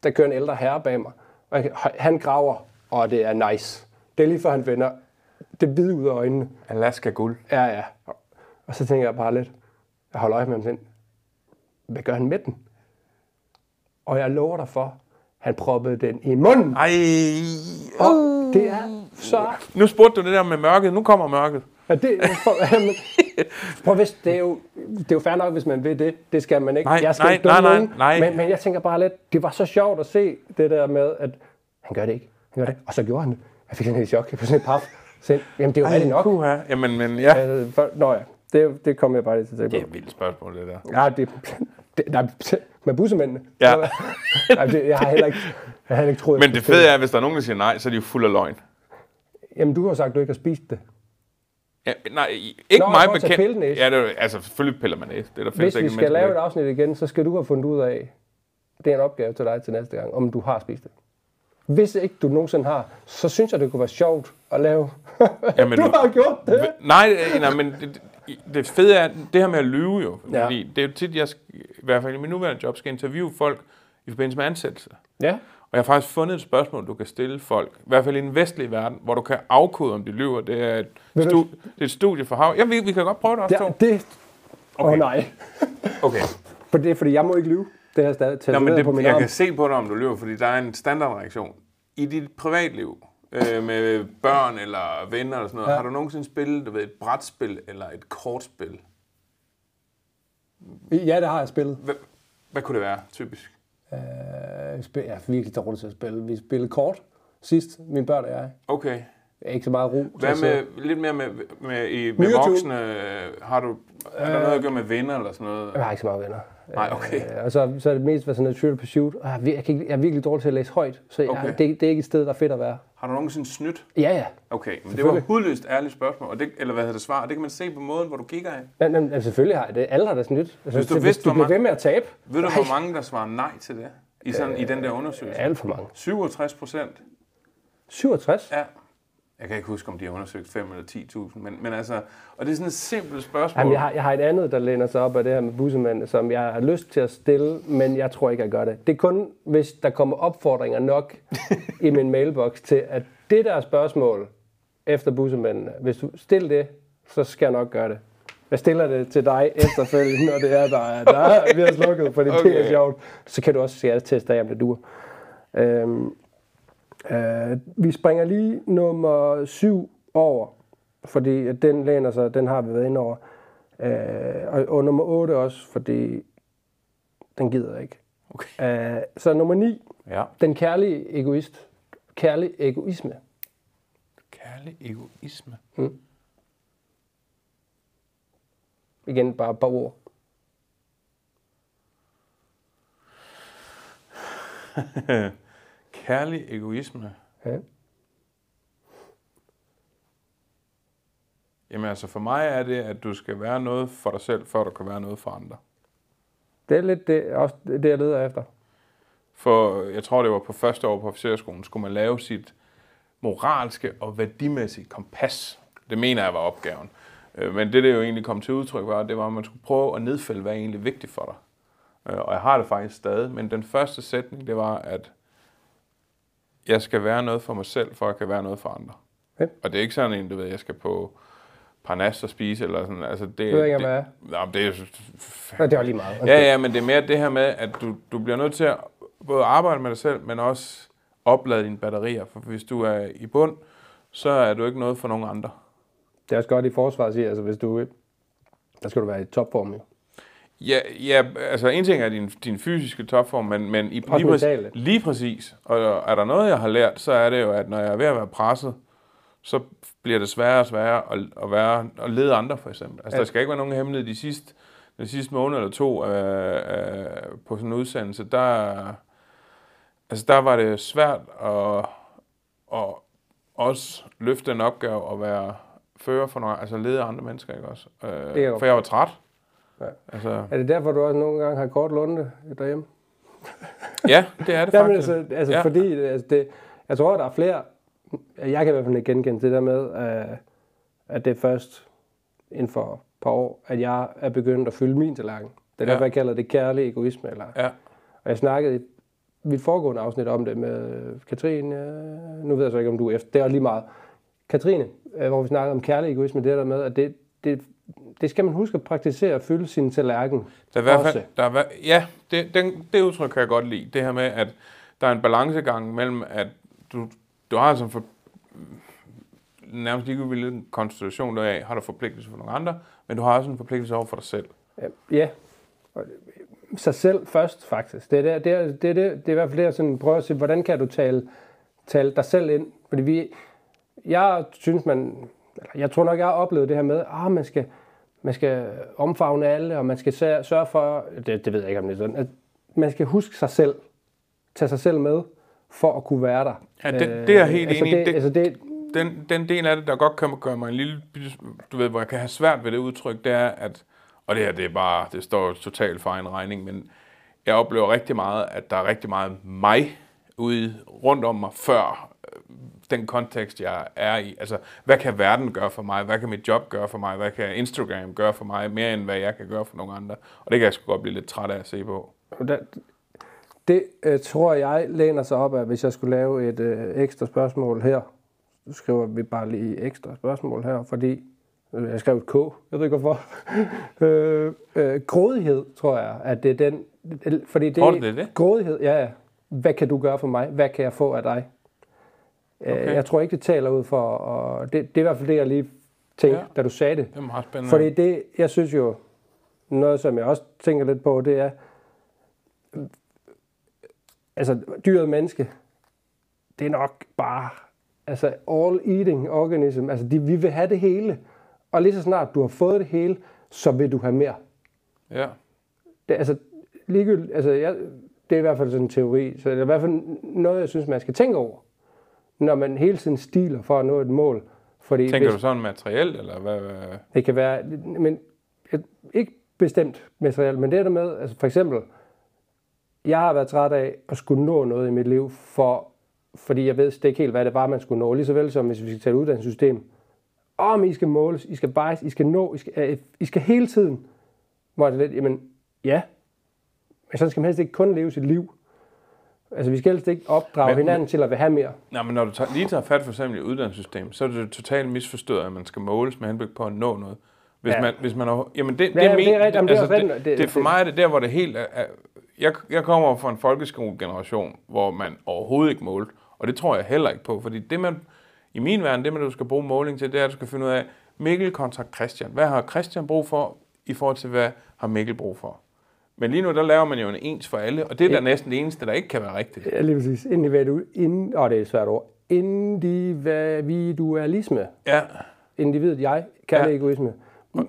der kører en ældre herre bag mig. Og han graver, og det er nice. Det er lige før han vender det hvide ud af øjnene. Alaska guld. Ja, ja. Og så tænker jeg bare lidt, jeg holder øje med ham sådan, hvad gør han med den? Og jeg lover dig for, han proppede den i munden. Ej. Og det er så Nu spurgte du det der med mørket. Nu kommer mørket. Ja, det, for, <laughs> jamen, prøv, hvis, det, er jo, det er jo fair nok, hvis man vil det. Det skal man ikke. Nej, jeg skal nej, ikke nej, nej, nogen. nej. Men, men jeg tænker bare lidt, det var så sjovt at se det der med, at han gør det ikke. Han gør det. Og så gjorde han det. Jeg fik sådan et chok. Jeg fik sådan et paf. Så, jamen, det er jo rigtigt nok. Puha. Jamen, men ja. Altså, for, nå ja, det, det kom jeg bare lige til at Det er tænke et på. vildt spørgsmål, det der. Ja, det, det nej, med bussemændene. Ja. Nej, det, jeg har heller ikke, jeg har heller ikke troet, Men det fede er, at hvis der er nogen, der siger nej, så er de jo fuld af løgn. Jamen, du har sagt, at du ikke har spist det. Ja, nej, ikke Nå, mig bekendt. Ja, det er, altså selvfølgelig piller man næse. Det er der Hvis vi ikke skal lave et afsnit igen, så skal du have fundet ud af, det er en opgave til dig til næste gang, om du har spist det. Hvis ikke du nogensinde har, så synes jeg, det kunne være sjovt at lave. Jamen, <laughs> du har gjort det. Nej, nej, men det, det- fede er, det her med at lyve jo. Ja. Fordi det er jo tit, jeg i hvert fald i min nuværende job, skal interviewe folk i forbindelse med ansættelse. Ja. Og jeg har faktisk fundet et spørgsmål, du kan stille folk, i hvert fald i den vestlige verden, hvor du kan afkode, om de lyver. Det er et, du- stu, det er et studie for hav. Ja, vi, vi kan godt prøve det også, ja to. det... Åh Okay. oh, nej. Okay. For det er fordi, jeg må ikke lyve. Det har jeg stadig Nå, men det, på min jeg arm. kan se på dig, om du lyver, fordi der er en standardreaktion. I dit privatliv, øh, med børn eller venner eller sådan noget, ja. har du nogensinde spillet du ved, et brætspil eller et kortspil? Ja, det har jeg spillet. Hvad, hvad kunne det være, typisk? Øh, spil, jeg er virkelig dårlig til at spille. Vi spillede kort sidst, mine børn og jeg. Okay. Jeg er ikke så meget ro. Hvad med, lidt mere med, med, i, med voksne? Har du, er der noget at gøre med venner eller sådan noget? Jeg har ikke så mange venner. Nej, okay. Øh, og så, så er det mest været sådan noget trivial pursuit. Og jeg, vir- jeg, kan jeg er virkelig dårlig til at læse højt, så jeg, Okay. det, det, er ikke et sted, der er fedt at være. Har du nogensinde snydt? Ja, ja. Okay, men det var Selvfølgelig. hudløst ærligt spørgsmål, og det, eller hvad hedder det svar? Det kan man se på måden, hvor du kigger af. Men, men, men selvfølgelig har jeg det. Alle har sådan nyt. Altså, Hvis du hvis vidste, du bliver mange- ved med at tabe, Ved du, hvor mange, der svarer nej til det? I, sådan, i den der undersøgelse? alt for mange. 67 procent. 67? Ja. Jeg kan ikke huske, om de har undersøgt 5 eller 10.000, men, men altså, og det er sådan et simpelt spørgsmål. Jamen, jeg, har, jeg har et andet, der læner sig op af det her med bussemænd, som jeg har lyst til at stille, men jeg tror ikke, jeg gør det. Det er kun, hvis der kommer opfordringer nok <laughs> i min mailbox til, at det der spørgsmål efter bussemændene, hvis du stiller det, så skal jeg nok gøre det. Jeg stiller det til dig efterfølgende, når det er, der er, der er vi har slukket, okay. det er Okay. sjovt. Så kan du også sige teste af, om det duer. Øhm, øh, vi springer lige nummer syv over, fordi den læner sig, den har vi været inde over. Øh, og, og nummer 8 også, fordi den gider ikke. Okay. Øh, så nummer 9, Ja. den kærlige egoist. Kærlig egoisme. Kærlig egoisme. Igen bare et par ord. <laughs> Kærlig egoisme. Ja. Jamen altså, for mig er det, at du skal være noget for dig selv, før du kan være noget for andre. Det er lidt det, også det, jeg leder efter. For jeg tror, det var på første år på officerskolen, skulle man lave sit moralske og værdimæssige kompas. Det mener jeg var opgaven. Øh, Men det, det jo egentlig kom til udtryk, var, det var, at man skulle prøve at nedfælde, hvad er egentlig vigtigt for dig. Øh, Og jeg har det faktisk stadig, men den første sætning, det var, at jeg skal være noget for mig selv, for at jeg kan være noget for andre. Ja. Og det er ikke sådan en, du ved, jeg skal på Parnas og spise, eller sådan, altså det, ved ikke, det, hvad er. Men det er Nå, det var lige meget. Ja, ja, men det er mere det her med, at du, du bliver nødt til at både arbejde med dig selv, men også oplade dine batterier. For hvis du er i bund, så er du ikke noget for nogen andre. Det er også godt i forsvaret at sige, altså hvis du... Der skal du være i topform, jo. Ja, ja altså en ting er din, din fysiske topform, men, men i, lige, præcis, lige præcis. Og er der noget, jeg har lært, så er det jo, at når jeg er ved at være presset, så bliver det sværere og sværere at, at, være, at lede andre, for eksempel. Altså, Ja. der skal ikke være nogen hemmelighed de sidste, de sidste måned eller to øh, øh, på sådan en udsendelse. Der, altså, der var det svært at, at også løfte en opgave og være fører for noget, altså lede andre mennesker, ikke også? kan jeg Øh, godt for jeg var træt. Ja. Altså, Er det derfor, du også nogle gange har kort lunde derhjemme? ja, det er det <laughs> Jamen, faktisk. altså, altså Ja. ja. fordi, altså det, jeg tror, der er flere, jeg kan i hvert fald ikke genkende det der med, øh, at det er først inden for et par år, at jeg er begyndt at fylde min tallerken. Det er Ja. derfor, jeg kalder det kærlig egoisme. Eller, Ja. og jeg snakkede i mit foregående afsnit om det med Katrine, øh, nu ved jeg så ikke, om du er efter, det er også lige meget. Katrine, øh, hvor vi snakkede om kærlig egoisme, det der med, at det, det, det skal man huske at praktisere at fylde sin tallerken. Der er i hvert fald, der er, ja, det, den, det udtryk kan jeg godt lide. Det her med, at der er en balancegang mellem, at du, du har altså for, nærmest ligegyldigt hvilken konstitution du er af, har du forpligtelse for nogle andre, men du har også en forpligtelse over for dig selv. Ja, Ja. Og sig selv først, faktisk. Det er, det, det, er, det, er, det, det er i hvert fald det, jeg sådan prøver at se, hvordan kan du tale, tale dig selv ind? Fordi vi, jeg synes, man, jeg tror nok, jeg har oplevet det her med, at ah, man, skal, man skal omfavne alle, og man skal sør- sørge for, det, det ved jeg ikke, om det er sådan, at man skal huske sig selv, tage sig selv med, for at kunne være der. Ja, det- det er jeg helt altså enig i. Det, Det- altså det, den, den del af det, der godt kan gøre mig en lille, du ved, hvor jeg kan have svært ved det udtryk, det er, at, og det her, det er bare, det står totalt for en regning, men jeg oplever rigtig meget, at der er rigtig meget mig ude rundt om mig, før øh, den kontekst, jeg er i. Altså, hvad kan verden gøre for mig? Hvad kan mit job gøre for mig? Hvad kan Instagram gøre for mig? Mere end hvad jeg kan gøre for nogle andre. Og det kan jeg sgu godt blive lidt træt af at se på. Det øh, tror jeg læner sig op af, hvis jeg skulle lave et øh, ekstra spørgsmål her. Så skriver vi bare lige ekstra spørgsmål her, fordi øh, jeg skrev et K, jeg ved ikke hvorfor. <laughs> øh, øh, grådighed, tror jeg, at det er den... Fordi det, Tror du, det er det? Grådighed, ja, ja. Hvad kan du gøre for mig? Hvad kan jeg få af dig? Okay. Okay. Jeg tror ikke, det taler ud for... Og det, det er i hvert fald det, jeg lige tænkte, ja. da du sagde det. Det er meget spændende. Fordi det, jeg synes jo, noget som jeg også tænker lidt på, det er, altså dyret menneske, det er nok bare, altså all eating organism, altså de, vi vil have det hele, og lige så snart du har fået det hele, så vil du have mere. Ja. Det, altså, ligegyldigt, altså jeg, det er i hvert fald sådan en teori, så det er i hvert fald noget, jeg synes, man skal tænke over, når man hele tiden stiler for at nå et mål. Fordi Tænker hvis, du sådan materielt, eller hvad? hvad? Det kan være, men ikke bestemt materiale, men det der med, altså for eksempel, jeg har været træt af at skulle nå noget i mit liv, for, fordi jeg ved ikke helt, hvad det var, man skulle nå. Lige så vel som hvis vi skal tage et uddannelsessystem. Om I skal måles, I skal bias, I skal nå, I skal, øh, I skal hele tiden. Hvor det lidt, jamen ja, men så skal man helst ikke kun leve sit liv. Altså vi skal helst ikke opdrage Men- hinanden til at vil have mere. Nej, men når du tager, lige tager fat for eksempel i uddannelsessystemet, så er det totalt misforstået, at man skal måles med henblik på at nå noget. Hvis Ja. man, hvis man jamen det, Ja, det, jamen, det er det altså, det, det, Det- for mig er det der, hvor det helt er, er jeg, jeg kommer fra en folkeskolegeneration, hvor man overhovedet ikke målte, og det tror jeg heller ikke på, fordi det man, i min verden, det man du skal bruge måling til, det er, at du skal finde ud af, Mikkel kontra Christian. Hvad har Christian brug for, i forhold til, hvad har Mikkel brug for? Men lige nu, der laver man jo en ens for alle, og det er da næsten det eneste, der ikke kan være rigtigt. Ja, lige præcis. Individu, ind, åh, det er et svært ord. Individualisme. Ja, Individet jeg kan Ja. egoisme.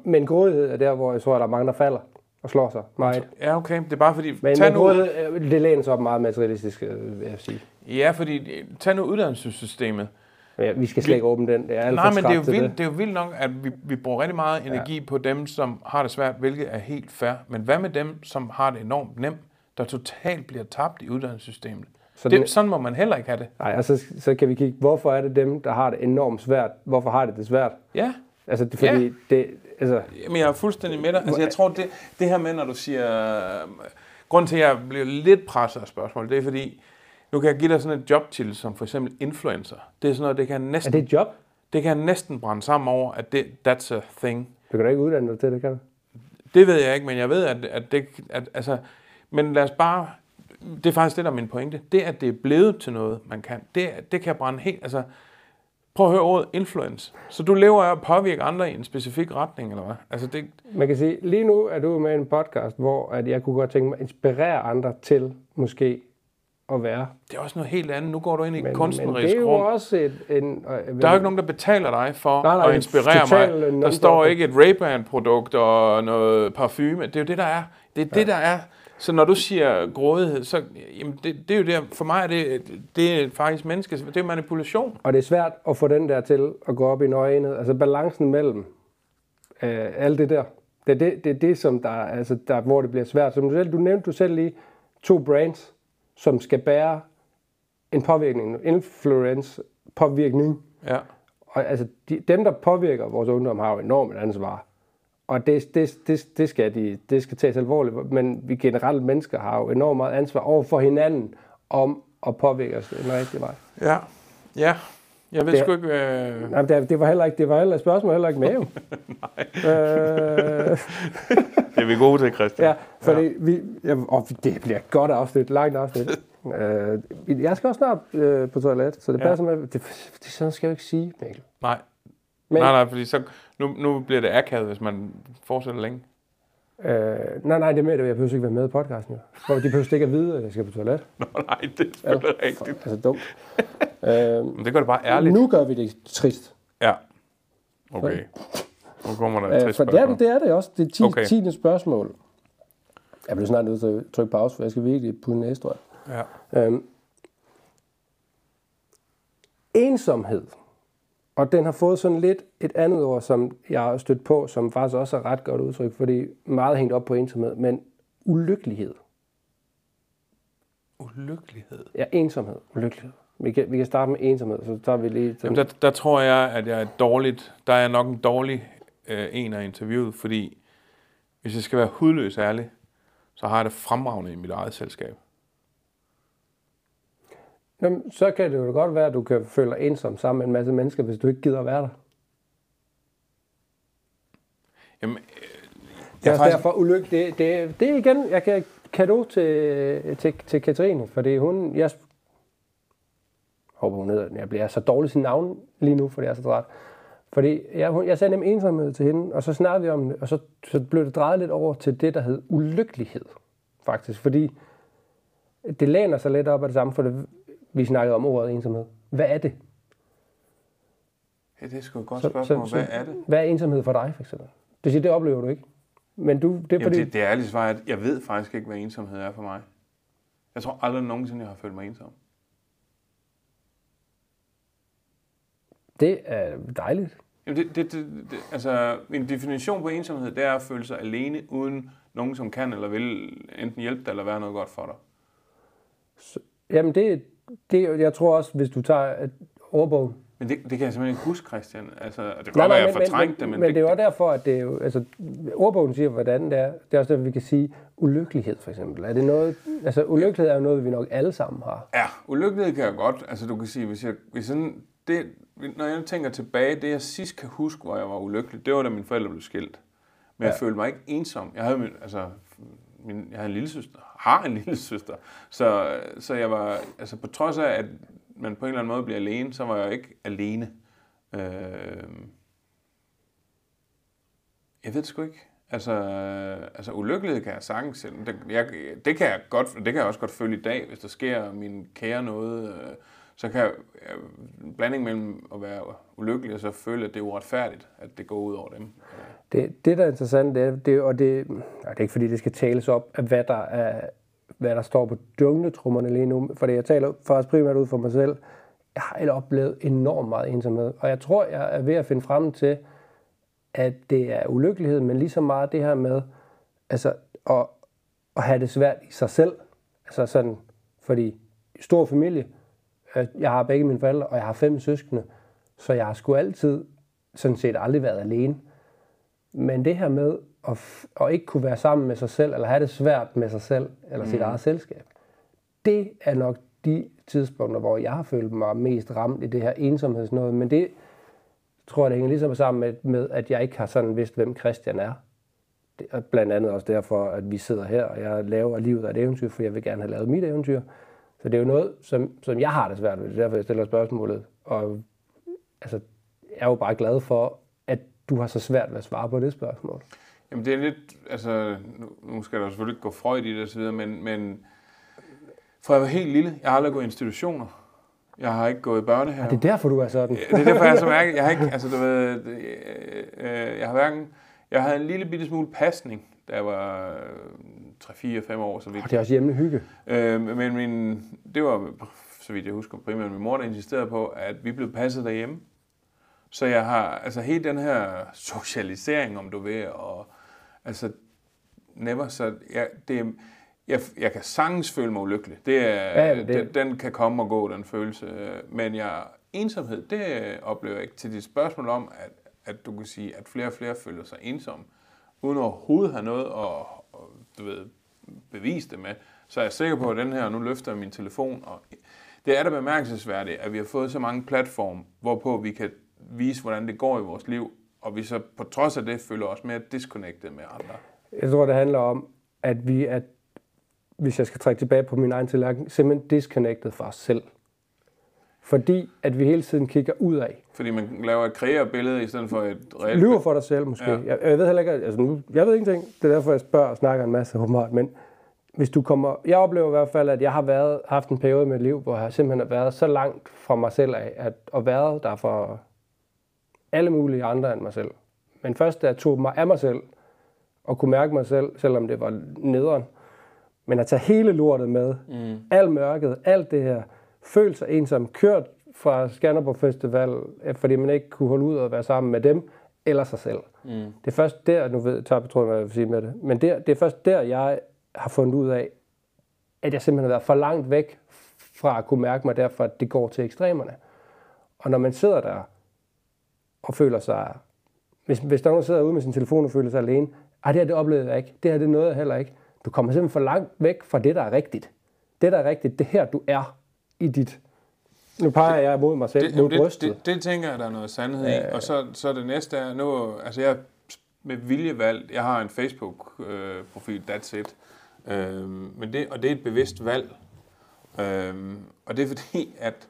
Men grådighed er der, hvor jeg tror, at der er mange, der falder og slår sig meget. ja okay, det er bare fordi, Men, tag men nu, grådighed, øh, det læner sig op meget materialistisk, øh, vil jeg sige. Ja, fordi øh, tag nu uddannelsessystemet. Ja, vi skal slet ikke åbne den. Det er alt Nej, men det er, jo vildt, det er jo vildt nok, at vi, vi bruger rigtig meget energi ja. på dem, som har det svært, hvilket er helt fair. Men hvad med dem, som har det enormt nemt, der totalt bliver tabt i uddannelsessystemet? Så det, det- sådan må man heller ikke have det. Nej, og så, så kan vi kigge, hvorfor er det dem, der har det enormt svært? Hvorfor har det det svært? Ja, Altså, det, fordi Ja. det, altså, men jeg er fuldstændig med dig. Altså, jeg tror, det, det her med, når du siger... Øh, grunden til, at jeg bliver lidt presset af spørgsmål, det er fordi, nu kan jeg give dig sådan et jobtitel, som for eksempel influencer. Det er sådan noget, det kan jeg er næsten, det et job? det kan næsten brænde sammen over, at det, that's a thing. Du kan da ikke uddanne dig til det, kan du? Det ved jeg ikke, men jeg ved, at, at det... At, altså, men lad os bare... Det er faktisk det, der er min pointe. Det, at det er blevet til noget, man kan, det, det kan brænde helt... Altså, prøv at høre ordet influence. Så du lever af at påvirke andre i en specifik retning, eller hvad? Altså, det, Man kan sige, lige nu er du med i en podcast, hvor at jeg kunne godt tænke mig at inspirere andre til måske at være. det er også noget helt andet. Nu går du ind i Men, men kunstnerisk det er jo rum. også et, en... Der er jo ikke nogen, der betaler dig for Nej, nej, at inspirere mig. Der står ikke et Ray-Ban-produkt og noget parfume. Det er jo det, der er. Det er ja. det, der er. Så når du siger grådighed, så jamen det, det er jo det, for mig er det, det er faktisk menneske, det er manipulation. Og det er svært at få den der til at gå op i en øjenhed. Altså balancen mellem øh, alt det der. Det er det, det, er det som der, altså der, hvor det bliver svært. Som du, selv, du nævnte du selv lige to brands, som skal bære en påvirkning, en influence påvirkning. Ja. Og altså, de, dem, der påvirker vores ungdom, har jo enormt ansvar. Og det, det, det, det, skal de, det skal tages alvorligt. Men vi generelt mennesker har jo enormt meget ansvar over for hinanden om at påvirke os den rigtige vej. Ja. Ja. Jeg ved Det- sgu ikke... Øh... Nej, det, det var heller ikke, det var heller spørgsmål heller ikke med jo. <laughs> øh, <laughs> Det er vi gode til, Christian. ja, fordi ja. vi, ja, og det bliver et godt afsnit, langt afsnit. <laughs> øh, jeg skal også snart øh, på toilet, så det Ja. passer med, det, det sådan skal jeg jo ikke sige, Mikkel. Nej. Men, Nej, nej, fordi så, nu, nu bliver det akavet, hvis man fortsætter længe. Øh, nej, nej, det er med, at jeg behøver ikke være med i podcasten. Jo. For de behøver ikke at vide, at jeg skal på toilet. Nå, nej, det er selvfølgelig rigtigt. Altså dumt. øh, <laughs> Men det gør det bare ærligt. nu gør vi det trist. Ja. Okay. Nu kommer der Øh, er, spørgsmål. det, det er det også. Det er 10, Okay. okay. 10. spørgsmål. Jeg bliver snart nødt til at trykke pause, for jeg skal virkelig putte næste, tror jeg. Ja. Øhm, ensomhed Og den har fået sådan lidt et andet ord, som jeg har stødt på, som faktisk også er ret godt udtryk, fordi meget hængt op på ensomhed, men ulykkelighed. Ulykkelighed. Ja, ensomhed, ulykkelighed. Vi kan, vi kan starte med ensomhed, så tager vi lige... Jamen, der, der tror jeg, at jeg er dårligt. Der er nok en dårlig øh, en af interviewet, fordi hvis jeg skal være hudløs ærlig, så har jeg det fremragende i mit eget selskab. Jamen, så kan det jo godt være, at du kan føle dig ensom sammen med en masse mennesker, hvis du ikke gider at være der. Jamen, øh, Det er faktisk- derfor ulykke. Det, det, det er igen, jeg kan kado til, til, til Katrine, fordi hun, jeg håber hun hedder den, jeg bliver så dårlig sin navn lige nu, fordi jeg er så træt. Fordi jeg, hun, jeg sagde nemlig ensomhed til hende, og så snakkede vi om det, og så, så blev det drejet lidt over til det, der hed ulykkelighed, faktisk. Fordi det læner sig lidt op af det samme, for det, vi snakkede om ordet ensomhed. Hvad er det? Ja, det er sgu et godt Så- spørgsmål. så- Hvad er det? Hvad er ensomhed for dig, for eksempel? Det siger, det oplever du ikke. Men du, det er Jamen, fordi... det, det ærlige svar er, at jeg ved faktisk ikke, hvad ensomhed er for mig. Jeg tror aldrig nogensinde, jeg har følt mig ensom. Det er dejligt. Jamen, det, det, det, det, altså, en definition på ensomhed, det er at føle sig alene, uden nogen, som kan eller vil enten hjælpe dig, eller være noget godt for dig. Jamen, det, det, jeg tror også, hvis du tager et ordbog... Men det, det kan jeg simpelthen ikke huske, Christian. Altså, det kan Nej, godt være, jeg fortrængte men, det, men, men, det er jo derfor, at det er jo... Altså, ordbogen siger, hvordan det er. Det er også derfor, vi kan sige ulykkelighed, for eksempel. Er det noget... Altså, ulykkelighed er jo noget, vi nok alle sammen har. Ja, ulykkelighed kan jeg godt. Altså, du kan sige, hvis jeg, hvis sådan, det, når jeg tænker tilbage, det jeg sidst kan huske, hvor jeg var ulykkelig, det var da mine forældre blev skilt. Men ja. jeg følte mig ikke ensom. Jeg havde min, altså, min, jeg havde en lille søster, har en lille søster, så, så jeg var, altså på trods af, at man på en eller anden måde bliver alene, så var jeg ikke alene. Øh, jeg ved det sgu ikke. Altså, altså ulykkelighed kan jeg sagtens. Det, jeg, det, kan jeg godt, det kan jeg også godt føle i dag, hvis der sker min kære noget. Øh, så kan jeg, en blanding mellem at være ulykkelig og så føle, at det er uretfærdigt, at det går ud over dem. Det, det der er interessant, det er, det, og det, nej, det er ikke fordi, det skal tales op, af hvad der, er, hvad der står på dungletrummerne lige nu. For jeg taler faktisk primært ud for mig selv. Jeg har aldrig oplevet enormt meget ensomhed. Og jeg tror, jeg er ved at finde frem til, at det er ulykkelighed, men lige så meget det her med altså, at, at have det svært i sig selv. Altså sådan, fordi stor familie, jeg har begge mine forældre, og jeg har fem søskende, så jeg har sgu altid sådan set aldrig været alene. Men det her med at, at ikke kunne være sammen med sig selv, eller have det svært med sig selv, eller sit eget selskab, det er nok de tidspunkter, hvor jeg har følt mig mest ramt i det her ensomhedsnåde. Men det tror jeg, det hænger ligesom sammen med, med, at jeg ikke har sådan vidst, hvem Christian er. Det er blandt andet også derfor, at vi sidder her, og jeg laver livet af et eventyr, for jeg vil gerne have lavet mit eventyr. Så det er jo noget, som, som jeg har det svært ved. Det er derfor, jeg stiller spørgsmålet. Og altså, jeg er jo bare glad for, at du har så svært ved at svare på det spørgsmål. Jamen det er lidt, altså, nu, skal der selvfølgelig ikke gå Freud i det osv., men, men fra jeg var helt lille, jeg har aldrig gået i institutioner. Jeg har ikke gået i børnehave. Det er derfor, du er sådan. Det er derfor, jeg er så mærke, jeg har ikke, altså du ved, det, øh, jeg har hverken, jeg havde en lille bitte smule pasning, da jeg var 3-4-5 år, så vidt. Og det er også hjemme hygge. Øh, men min, det var, så vidt jeg husker, primært min mor, der insisterede på, at vi blev passet derhjemme. Så jeg har, altså hele den her socialisering, om du vil, og altså, never, så jeg, det, jeg, jeg kan sagtens føle mig ulykkelig. Det er, Ja, det... Den, den kan komme og gå, den følelse. Men jeg, ensomhed, det oplever jeg ikke. Til dit spørgsmål om, at, at du kan sige, at flere og flere føler sig ensomme, uden overhovedet have noget at du ved, bevise det med, så er jeg sikker på, at den her, nu løfter jeg min telefon, og det er da bemærkelsesværdigt, at vi har fået så mange platforme, hvorpå vi kan vise, hvordan det går i vores liv, og vi så på trods af det føler os mere disconnected med andre. Jeg tror, det handler om, at vi er, hvis jeg skal trække tilbage på min egen tilgang, simpelthen disconnected fra os selv. Fordi at vi hele tiden kigger ud af. Fordi man laver et kreeret billede i stedet for et reelt Lyver for dig selv måske. Ja. Jeg, jeg ved heller ikke, altså nu, jeg ved ingenting. Det er derfor, jeg spørger og snakker en masse humor. Men hvis du kommer, jeg oplever i hvert fald, at jeg har været, haft en periode i mit liv, hvor jeg simpelthen har været så langt fra mig selv af, at, og været der for alle mulige andre end mig selv. Men først da jeg tog mig af mig selv, og kunne mærke mig selv, selvom det var nederen, men at tage hele lortet med, mm. alt mørket, alt det her, følt sig ensom, kørt fra Skanderborg Festival, øh, fordi man ikke kunne holde ud og være sammen med dem, eller sig selv. Mm. Det er først der, nu ved jeg, tror hvad jeg vil sige med det, men der, det er først der, jeg har fundet ud af, at jeg simpelthen har været for langt væk fra at kunne mærke mig derfor, at det går til ekstremerne. Og når man sidder der og føler sig... Hvis, hvis der er nogen, der sidder ude med sin telefon og føler sig alene, ej, det her det oplevede jeg ikke. Det her det noget jeg heller ikke. Du kommer simpelthen for langt væk fra det, der er rigtigt. Det, der er rigtigt, det her, du er i dit... Nu peger jeg mod mig selv, det, mod det, brystet. det, det, tænker jeg, der er noget sandhed i. Og så, så det næste er nu... Altså, jeg med vilje valgt... Jeg har en Facebook-profil, that's it. Øhm, men det, og det er et bevidst valg. Øhm, og det er fordi, at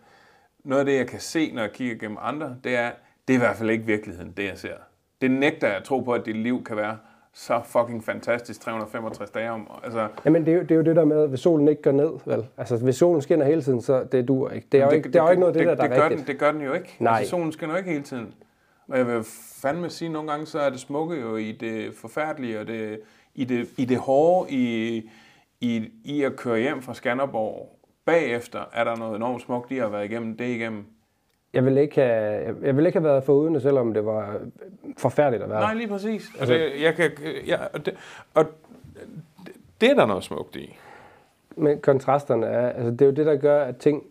noget af det, jeg kan se, når jeg kigger gennem andre, det er, det er i hvert fald ikke virkeligheden, det jeg ser. Det nægter jeg at tro på, at dit liv kan være så fucking fantastisk 365 dage om. Altså, Jamen, det er, jo, det er jo det der med, hvis solen ikke går ned, vel? Altså, hvis solen skinner hele tiden, så det duer ikke. Det er jo, ikke, det, det er jo ikke noget af det, det, der, der det er gør rigtigt. Den, det gør den jo ikke. Nej. Altså, solen skinner jo ikke hele tiden. Og jeg vil fandme sige, at nogle gange så er det smukke jo i det forfærdelige, og det, i, det, i det hårde, i, i, i at køre hjem fra Skanderborg. Bagefter er der noget enormt smukt i at have været igennem det igennem. Jeg vil ikke have, jeg vil ikke have været foruden det, selvom det var forfærdeligt at være. Nej, lige præcis. Altså, jeg kan, jeg, og, det, og det er der noget smukt i. Men kontrasterne er, altså det er jo det, der gør, at ting...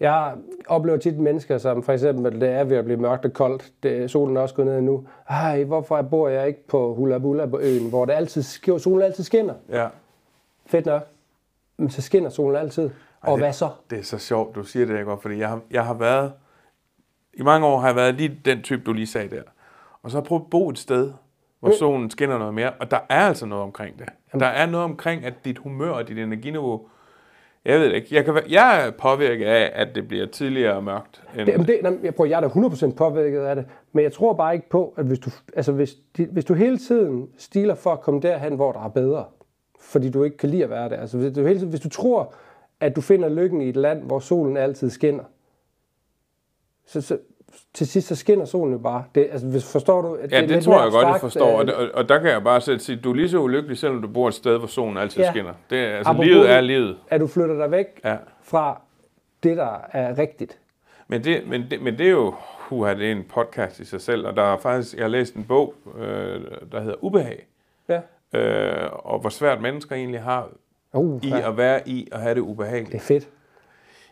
Jeg oplever tit mennesker, som for eksempel, det er ved at blive mørkt og koldt, det, solen er også gået ned nu. Ej, hvorfor bor jeg ikke på Hula Bula på øen, hvor det altid, solen altid skinner? Ja. Fedt nok. Men så skinner solen altid. Og det- hvad så? Det er så sjovt, du siger det, ikke? Fordi jeg har, jeg har været... I mange år har jeg været lige den type, du lige sagde der. Og så prøvet at bo et sted, hvor Mm. solen skinner noget mere. Og der er altså noget omkring det. Der er noget omkring, at dit humør og dit energiniveau... Jeg ved det ikke. Jeg, kan, være- jeg er påvirket af, at det bliver tidligere og mørkt. End, Det, jamen det, nej, jeg, prøver, jeg er da 100% påvirket af det, men jeg tror bare ikke på, at hvis du, altså hvis, hvis du hele tiden stiler for at komme derhen, hvor der er bedre, fordi du ikke kan lide at være der, altså hvis du, hele tiden, hvis du tror, at du finder lykken i et land, hvor solen altid skinner, så, så til sidst så skinner solen jo bare. Det, altså, hvis, forstår du? At Ja, er det, det tror jeg godt, jeg abstrakt, forstår. Og, øh, der- og, og der kan jeg bare selv sige, du er lige så ulykkelig, selvom du bor et sted, hvor solen altid Ja. skinner. Det, er- altså, Apropos- livet er livet. At du flytter dig væk Ja. fra det, der er rigtigt. Men det, men, det, men det er jo, huha, det er en podcast i sig selv, og der er faktisk, jeg har læst en bog, øh, der hedder Ubehag, Ja. øh, og hvor svært mennesker egentlig har Uh, i ja. at være i at have det Det ubehageligt. er fedt.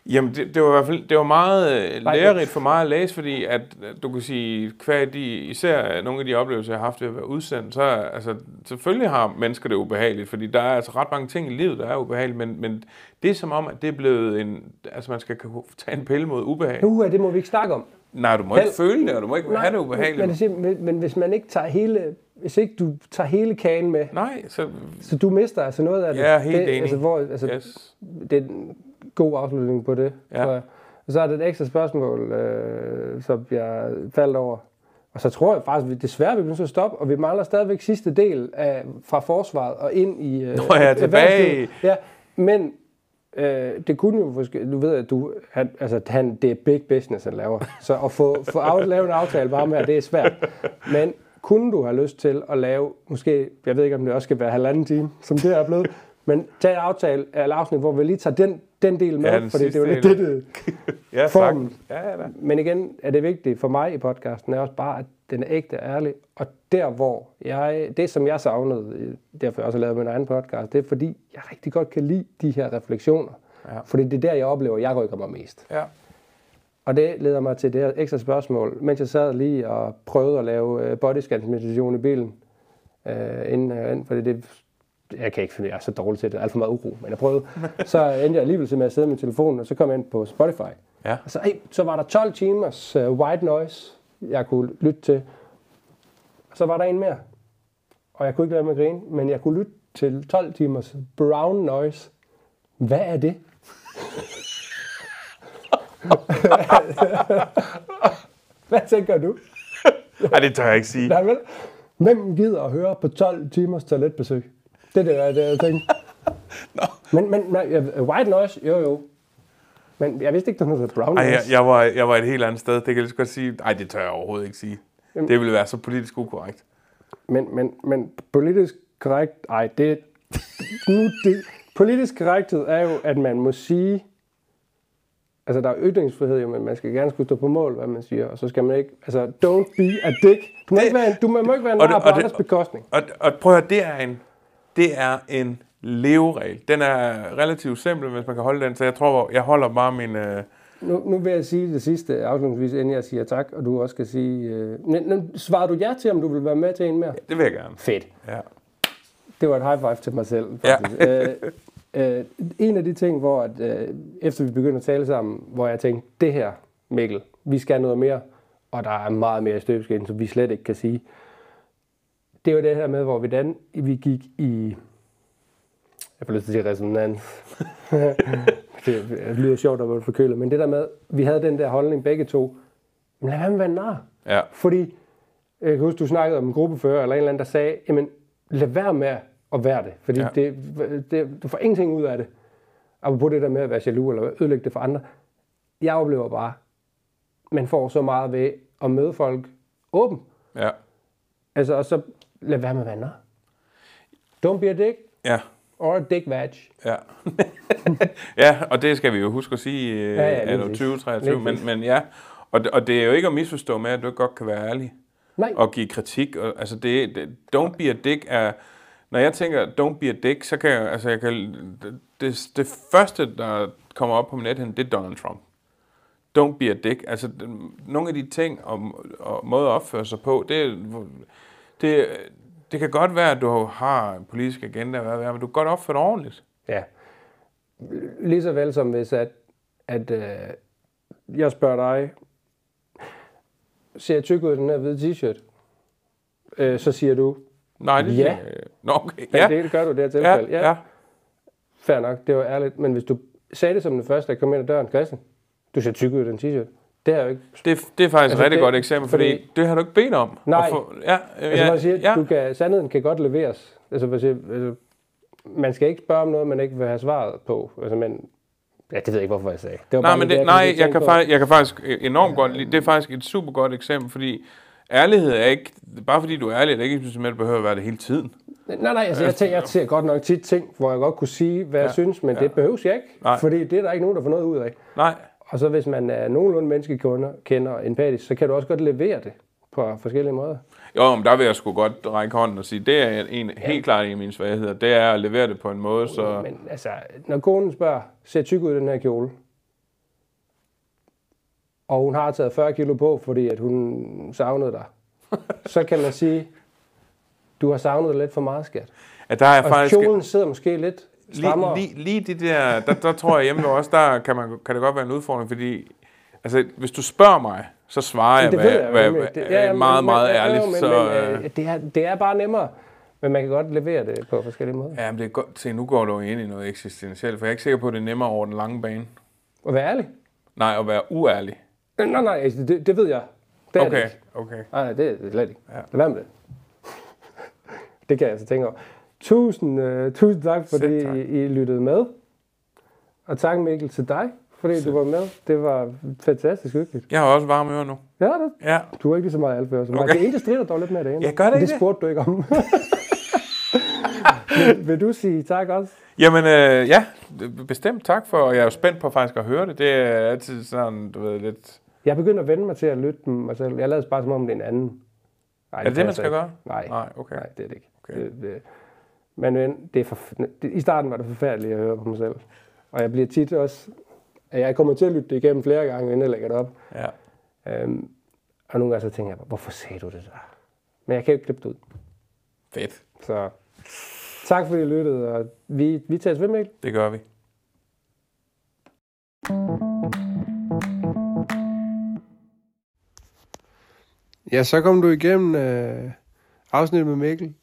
Jamen, det, det var i hvert fald det var meget øh, Nej, lærerigt for mig at læse, fordi at øh, du kan sige, hver de, især nogle af de oplevelser, jeg har haft ved at være udsendt, så altså, selvfølgelig har mennesker det ubehageligt, fordi der er altså ret mange ting i livet, der er ubehageligt, men, men det er som om, at det er blevet en, altså man skal tage en pille mod ubehag. Uh, det må vi ikke snakke om. Nej, du må ikke Hel- føle det, og du må ikke have det ubehageligt. Men, men, men, hvis man ikke tager hele, hvis ikke du tager hele kagen med, Nej, så så du mister altså noget af det. Er helt det, enig. Altså, hvor, altså, yes. Det god afslutning på det, Ja. tror jeg. Og så er det et ekstra spørgsmål, øh, som jeg faldt over. Og så tror jeg faktisk, at desværre vi bliver nødt til at stoppe, og vi mangler stadigvæk sidste del af, fra forsvaret og ind i... Øh, Nå ja, tilbage. Ja, men øh, det kunne jo måske... Du ved, at du, han, altså, han, det er big business, han laver. Så at få, få af, lave en aftale bare med, det er svært. Men kunne du have lyst til at lave, måske, jeg ved ikke, om det også skal være halvanden time, som det er blevet, men tage en aftale eller afsnit, hvor vi lige tager den, den del med, Ja, den fordi det er jo lidt det, det, <laughs> Ja, Formen. Ja, ja, da. men igen er det vigtigt for mig i podcasten, er også bare, at den er ægte og ærlig. Og der, hvor jeg, det som jeg savnede, øh, derfor jeg også har lavet min egen podcast, det er fordi, jeg rigtig godt kan lide de her refleksioner. Ja. Fordi det er der, jeg oplever, at jeg rykker mig mest. Ja. Og det leder mig til det her ekstra spørgsmål, mens jeg sad lige og prøvede at lave øh, bodyscan meditation i bilen, øh, inden jeg ind, fordi det, jeg kan ikke finde, jeg er så dårlig til det, alt for meget uro, men jeg prøvede. Så endte jeg alligevel med at sidde med telefonen, og så kom jeg ind på Spotify. Ja. Og så, hey, så var der 12 timers uh, white noise, jeg kunne lytte til. Og så var der en mere. Og jeg kunne ikke lade mig grine, men jeg kunne lytte til 12 timers brown noise. Hvad er det? <laughs> Hvad tænker du? Ej, det tør jeg ikke sige. Nej, vel? Hvem gider at høre på 12 timers toiletbesøg? Det er det, det, jeg tænkte. <laughs> Men, men ja, white noise, jo jo. Men jeg vidste ikke, der var noget brown Ej, noise. jeg, jeg, var, jeg var et helt andet sted. Det kan jeg lige så godt sige. Nej, det tør jeg overhovedet ikke sige. Det ville være så politisk ukorrekt. Men, men, men politisk korrekt, ej, det, nu, det, politisk korrekthed er jo, at man må sige, Altså, der er ytringsfrihed, jo, men man skal gerne skulle stå på mål, hvad man siger. Og så skal man ikke... Altså, don't be a dick. Du må, Det- ikke være en, du må, må ikke være en Og nar på og andres bekostning. Og, og prøv at høre, det er en, det er en leveregel. Den er relativt simpel, hvis man kan holde den, så jeg tror, jeg holder bare min... Øh, Nu, nu vil jeg sige det sidste afslutningsvis, inden jeg siger tak, og du også skal sige... Øh, men, men, svarer du ja til, om du vil være med til en mere? det vil jeg gerne. Fedt. Ja. Det var et high five til mig selv, Ja. faktisk. øh, øh, en af de ting, hvor at, øh, efter vi begyndte at tale sammen, hvor jeg tænkte, det her, Mikkel, vi skal noget mere, og der er meget mere i støbeskeden, som vi slet ikke kan sige. Det var det her med, hvor vi, dan, vi gik i... Jeg får lyst til at sige resonans. <laughs> det lyder sjovt at være forkølet, men det der med, vi havde den der holdning begge to. Men lad være med at være nar. Ja. Fordi, jeg kan huske, du snakkede om en gruppefører, eller en eller anden, der sagde, jamen, lad være med at være det, fordi ja. det, det, du får ingenting ud af det. Apropos det der med at være jaloux, eller ødelægge det for andre. Jeg oplever bare, man får så meget ved at møde folk åben. Ja. Altså, og så lad være med nar. Don't be a dick, Ja. or a dick vag. Ja. <laughs> ja, og det skal vi jo huske at sige øh, Ja, ja, ja, lige ja, præcis. 2023, Lige men, men ja, og, det- og det er jo ikke at misforstå med, at du ikke godt kan være ærlig Nej, og give kritik. Og, altså det, det, don't be a dick er, når jeg tænker don't be a dick, så kan jeg, altså jeg kan, det, det, første, der kommer op på min nethænde, det er Donald Trump. Don't be a dick. Altså nogle af de ting og, og måder at opføre sig på, det, det, det kan godt være, at du har en politisk agenda, hvad det er, men du kan godt opføre dig ordentligt. Ja. Lige så vel som hvis, at, at øh, jeg spørger dig, ser jeg tyk ud i den her hvide t-shirt? Øh, så siger du, Nej, det Ja. Nå, okay. ja. Ja, det gør du i det her ja, tilfælde. ja. Fair nok, det var ærligt. Men hvis du sagde det som den første, der kom ind ad døren, Christian, du ser tyk ud i den t-shirt. Det jeg jo ikke. Det, det er faktisk Altså, et rigtig det- godt eksempel, fordi, fordi- det har du ikke bedt om. Nej. At få, ja, Altså, ja, man siger, ja. du kan, sandheden kan godt leveres. Altså, hvad siger, altså, man skal ikke spørge om noget, man ikke vil have svaret på. Altså, men, ja, det ved jeg ikke, hvorfor jeg sagde. Det var Nej, bare men det, jeg kom nej, jeg tænke kan, faktisk, jeg kan faktisk enormt godt lide, det er faktisk et super godt eksempel, fordi ærlighed er ikke, bare fordi du er ærlig, er det ikke, at du behøver at være det hele tiden. Nej, nej, altså jeg, tænker, jeg ser godt nok tit ting, hvor jeg godt kunne sige, hvad ja, jeg synes, men ja. det behøves jeg ikke. Nej. Fordi det er der ikke nogen, der får noget ud af. Nej, Og så hvis man er nogenlunde menneskekunder, kender empatisk, så kan du også godt levere det på forskellige måder. jo, men der vil jeg sgu godt række hånden og sige, det er en, helt klart en af mine svagheder, det er at levere det på en måde, så... Men altså, når konen spørger, ser tyk ud i den her kjole, og hun har taget 40 kilo på, fordi at hun savnede dig, så kan man sige, du har savnet lidt for meget, skat. At der er Og faktisk... kjolen sidder måske lidt. Lige, lige, lige de der, der, der tror jeg hjemme os, der kan, man, kan det godt være en udfordring, fordi altså, hvis du spørger mig, så svarer jeg, det hvad, ved jeg jo hvad, nemlig. hvad, Det- ja, ja, meget, meget men- ærligt. men, så, men, øh, øh, det, er, det er bare nemmere, men man kan godt levere det på forskellige måder. Ja, men det er godt. Se, nu går du ind i noget eksistentielt, for jeg er ikke sikker på, at det er nemmere over den lange bane. Og være ærlig. Nej, at være uærlig. Øh, Nej, nej, altså, det, det ved jeg. Det er det Okay, ikke. okay. Nej, det er det slet ikke. Ja. Lad være med det. <laughs> det kan jeg altså tænke over. Tusind, uh, tusind tak, fordi Selv. I, I lyttede med. Og tak Mikkel til dig, fordi du var med. Det var fantastisk hyggeligt. Jeg har også varme ører nu. Ja, det, Ja. du har ikke lige så meget alfør som mig. Okay. Det ene, det strider dog lidt med det ene. Ja, gør det Men ikke det det? spurgte du ikke om. <laughs> vil, vil du sige tak også? Jamen, øh, ja, bestemt tak for, og jeg er jo spændt på faktisk at høre det. Det er altid sådan, du ved, lidt... Jeg begynder at vende mig til at lytte dem mig selv. Jeg lader bare som om, det er en anden. Nej, Er det det, man skal ikke. gøre? Nej, Nej, okay. nej, det er det ikke. Okay. Det, det, men men det er for, det, i starten var det forfærdeligt at høre på mig selv. Og jeg bliver tit også... Jeg kommer til at lytte det igennem flere gange, inden jeg lægger det op. Ja. Øhm, og nogle gange så tænker jeg, hvorfor sagde du det der? Men jeg kan jo ikke klippe det ud. Fedt. Så tak fordi I lyttede, og vi, vi tager ved, Mikkel. Det gør vi. Ja, så kom du igennem øh, afsnittet med Mikkel.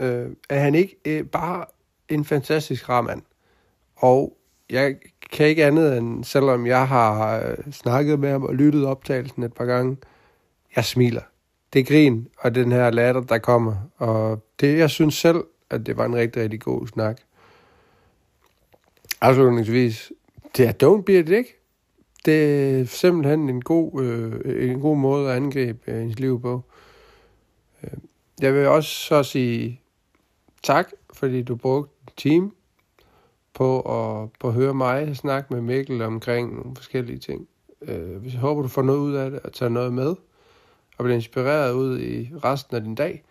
Øh, er han ikke øh, bare en fantastisk rar mand? Og jeg kan ikke andet end, selvom jeg har øh, snakket med ham og lyttet optagelsen et par gange, jeg smiler. Det er grin, og den her latter, der kommer. Og det, jeg synes selv, at det var en rigtig, rigtig god snak. Afslutningsvis, det er don't be a dick. Det er simpelthen en god, øh, en god måde at angribe øh, ens liv på. Øh, jeg vil også så sige tak, fordi du brugte en time på at, på at høre mig snakke med Mikkel omkring nogle forskellige ting. Øh, hvis jeg håber, du får noget ud af det og tager noget med, og bliver inspireret ud i resten af din dag.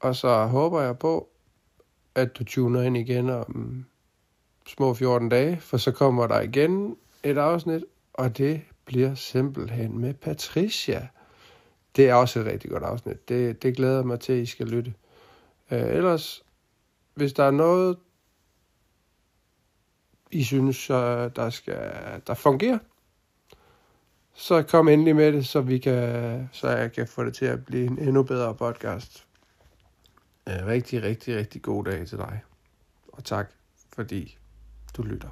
Og så håber jeg på, at du tuner ind igen om små 14 dage, for så kommer der igen et afsnit, og det bliver simpelthen med Patricia. Det er også et rigtig godt afsnit. Det, det glæder jeg mig til, at I skal lytte. Øh, ellers, hvis der er noget, I synes, øh, der, skal, der fungerer, så kom endelig med det, så, vi kan, så jeg kan få det til at blive en endnu bedre podcast. Rigtig, rigtig, rigtig god dag til dig. Og tak, fordi du lytter.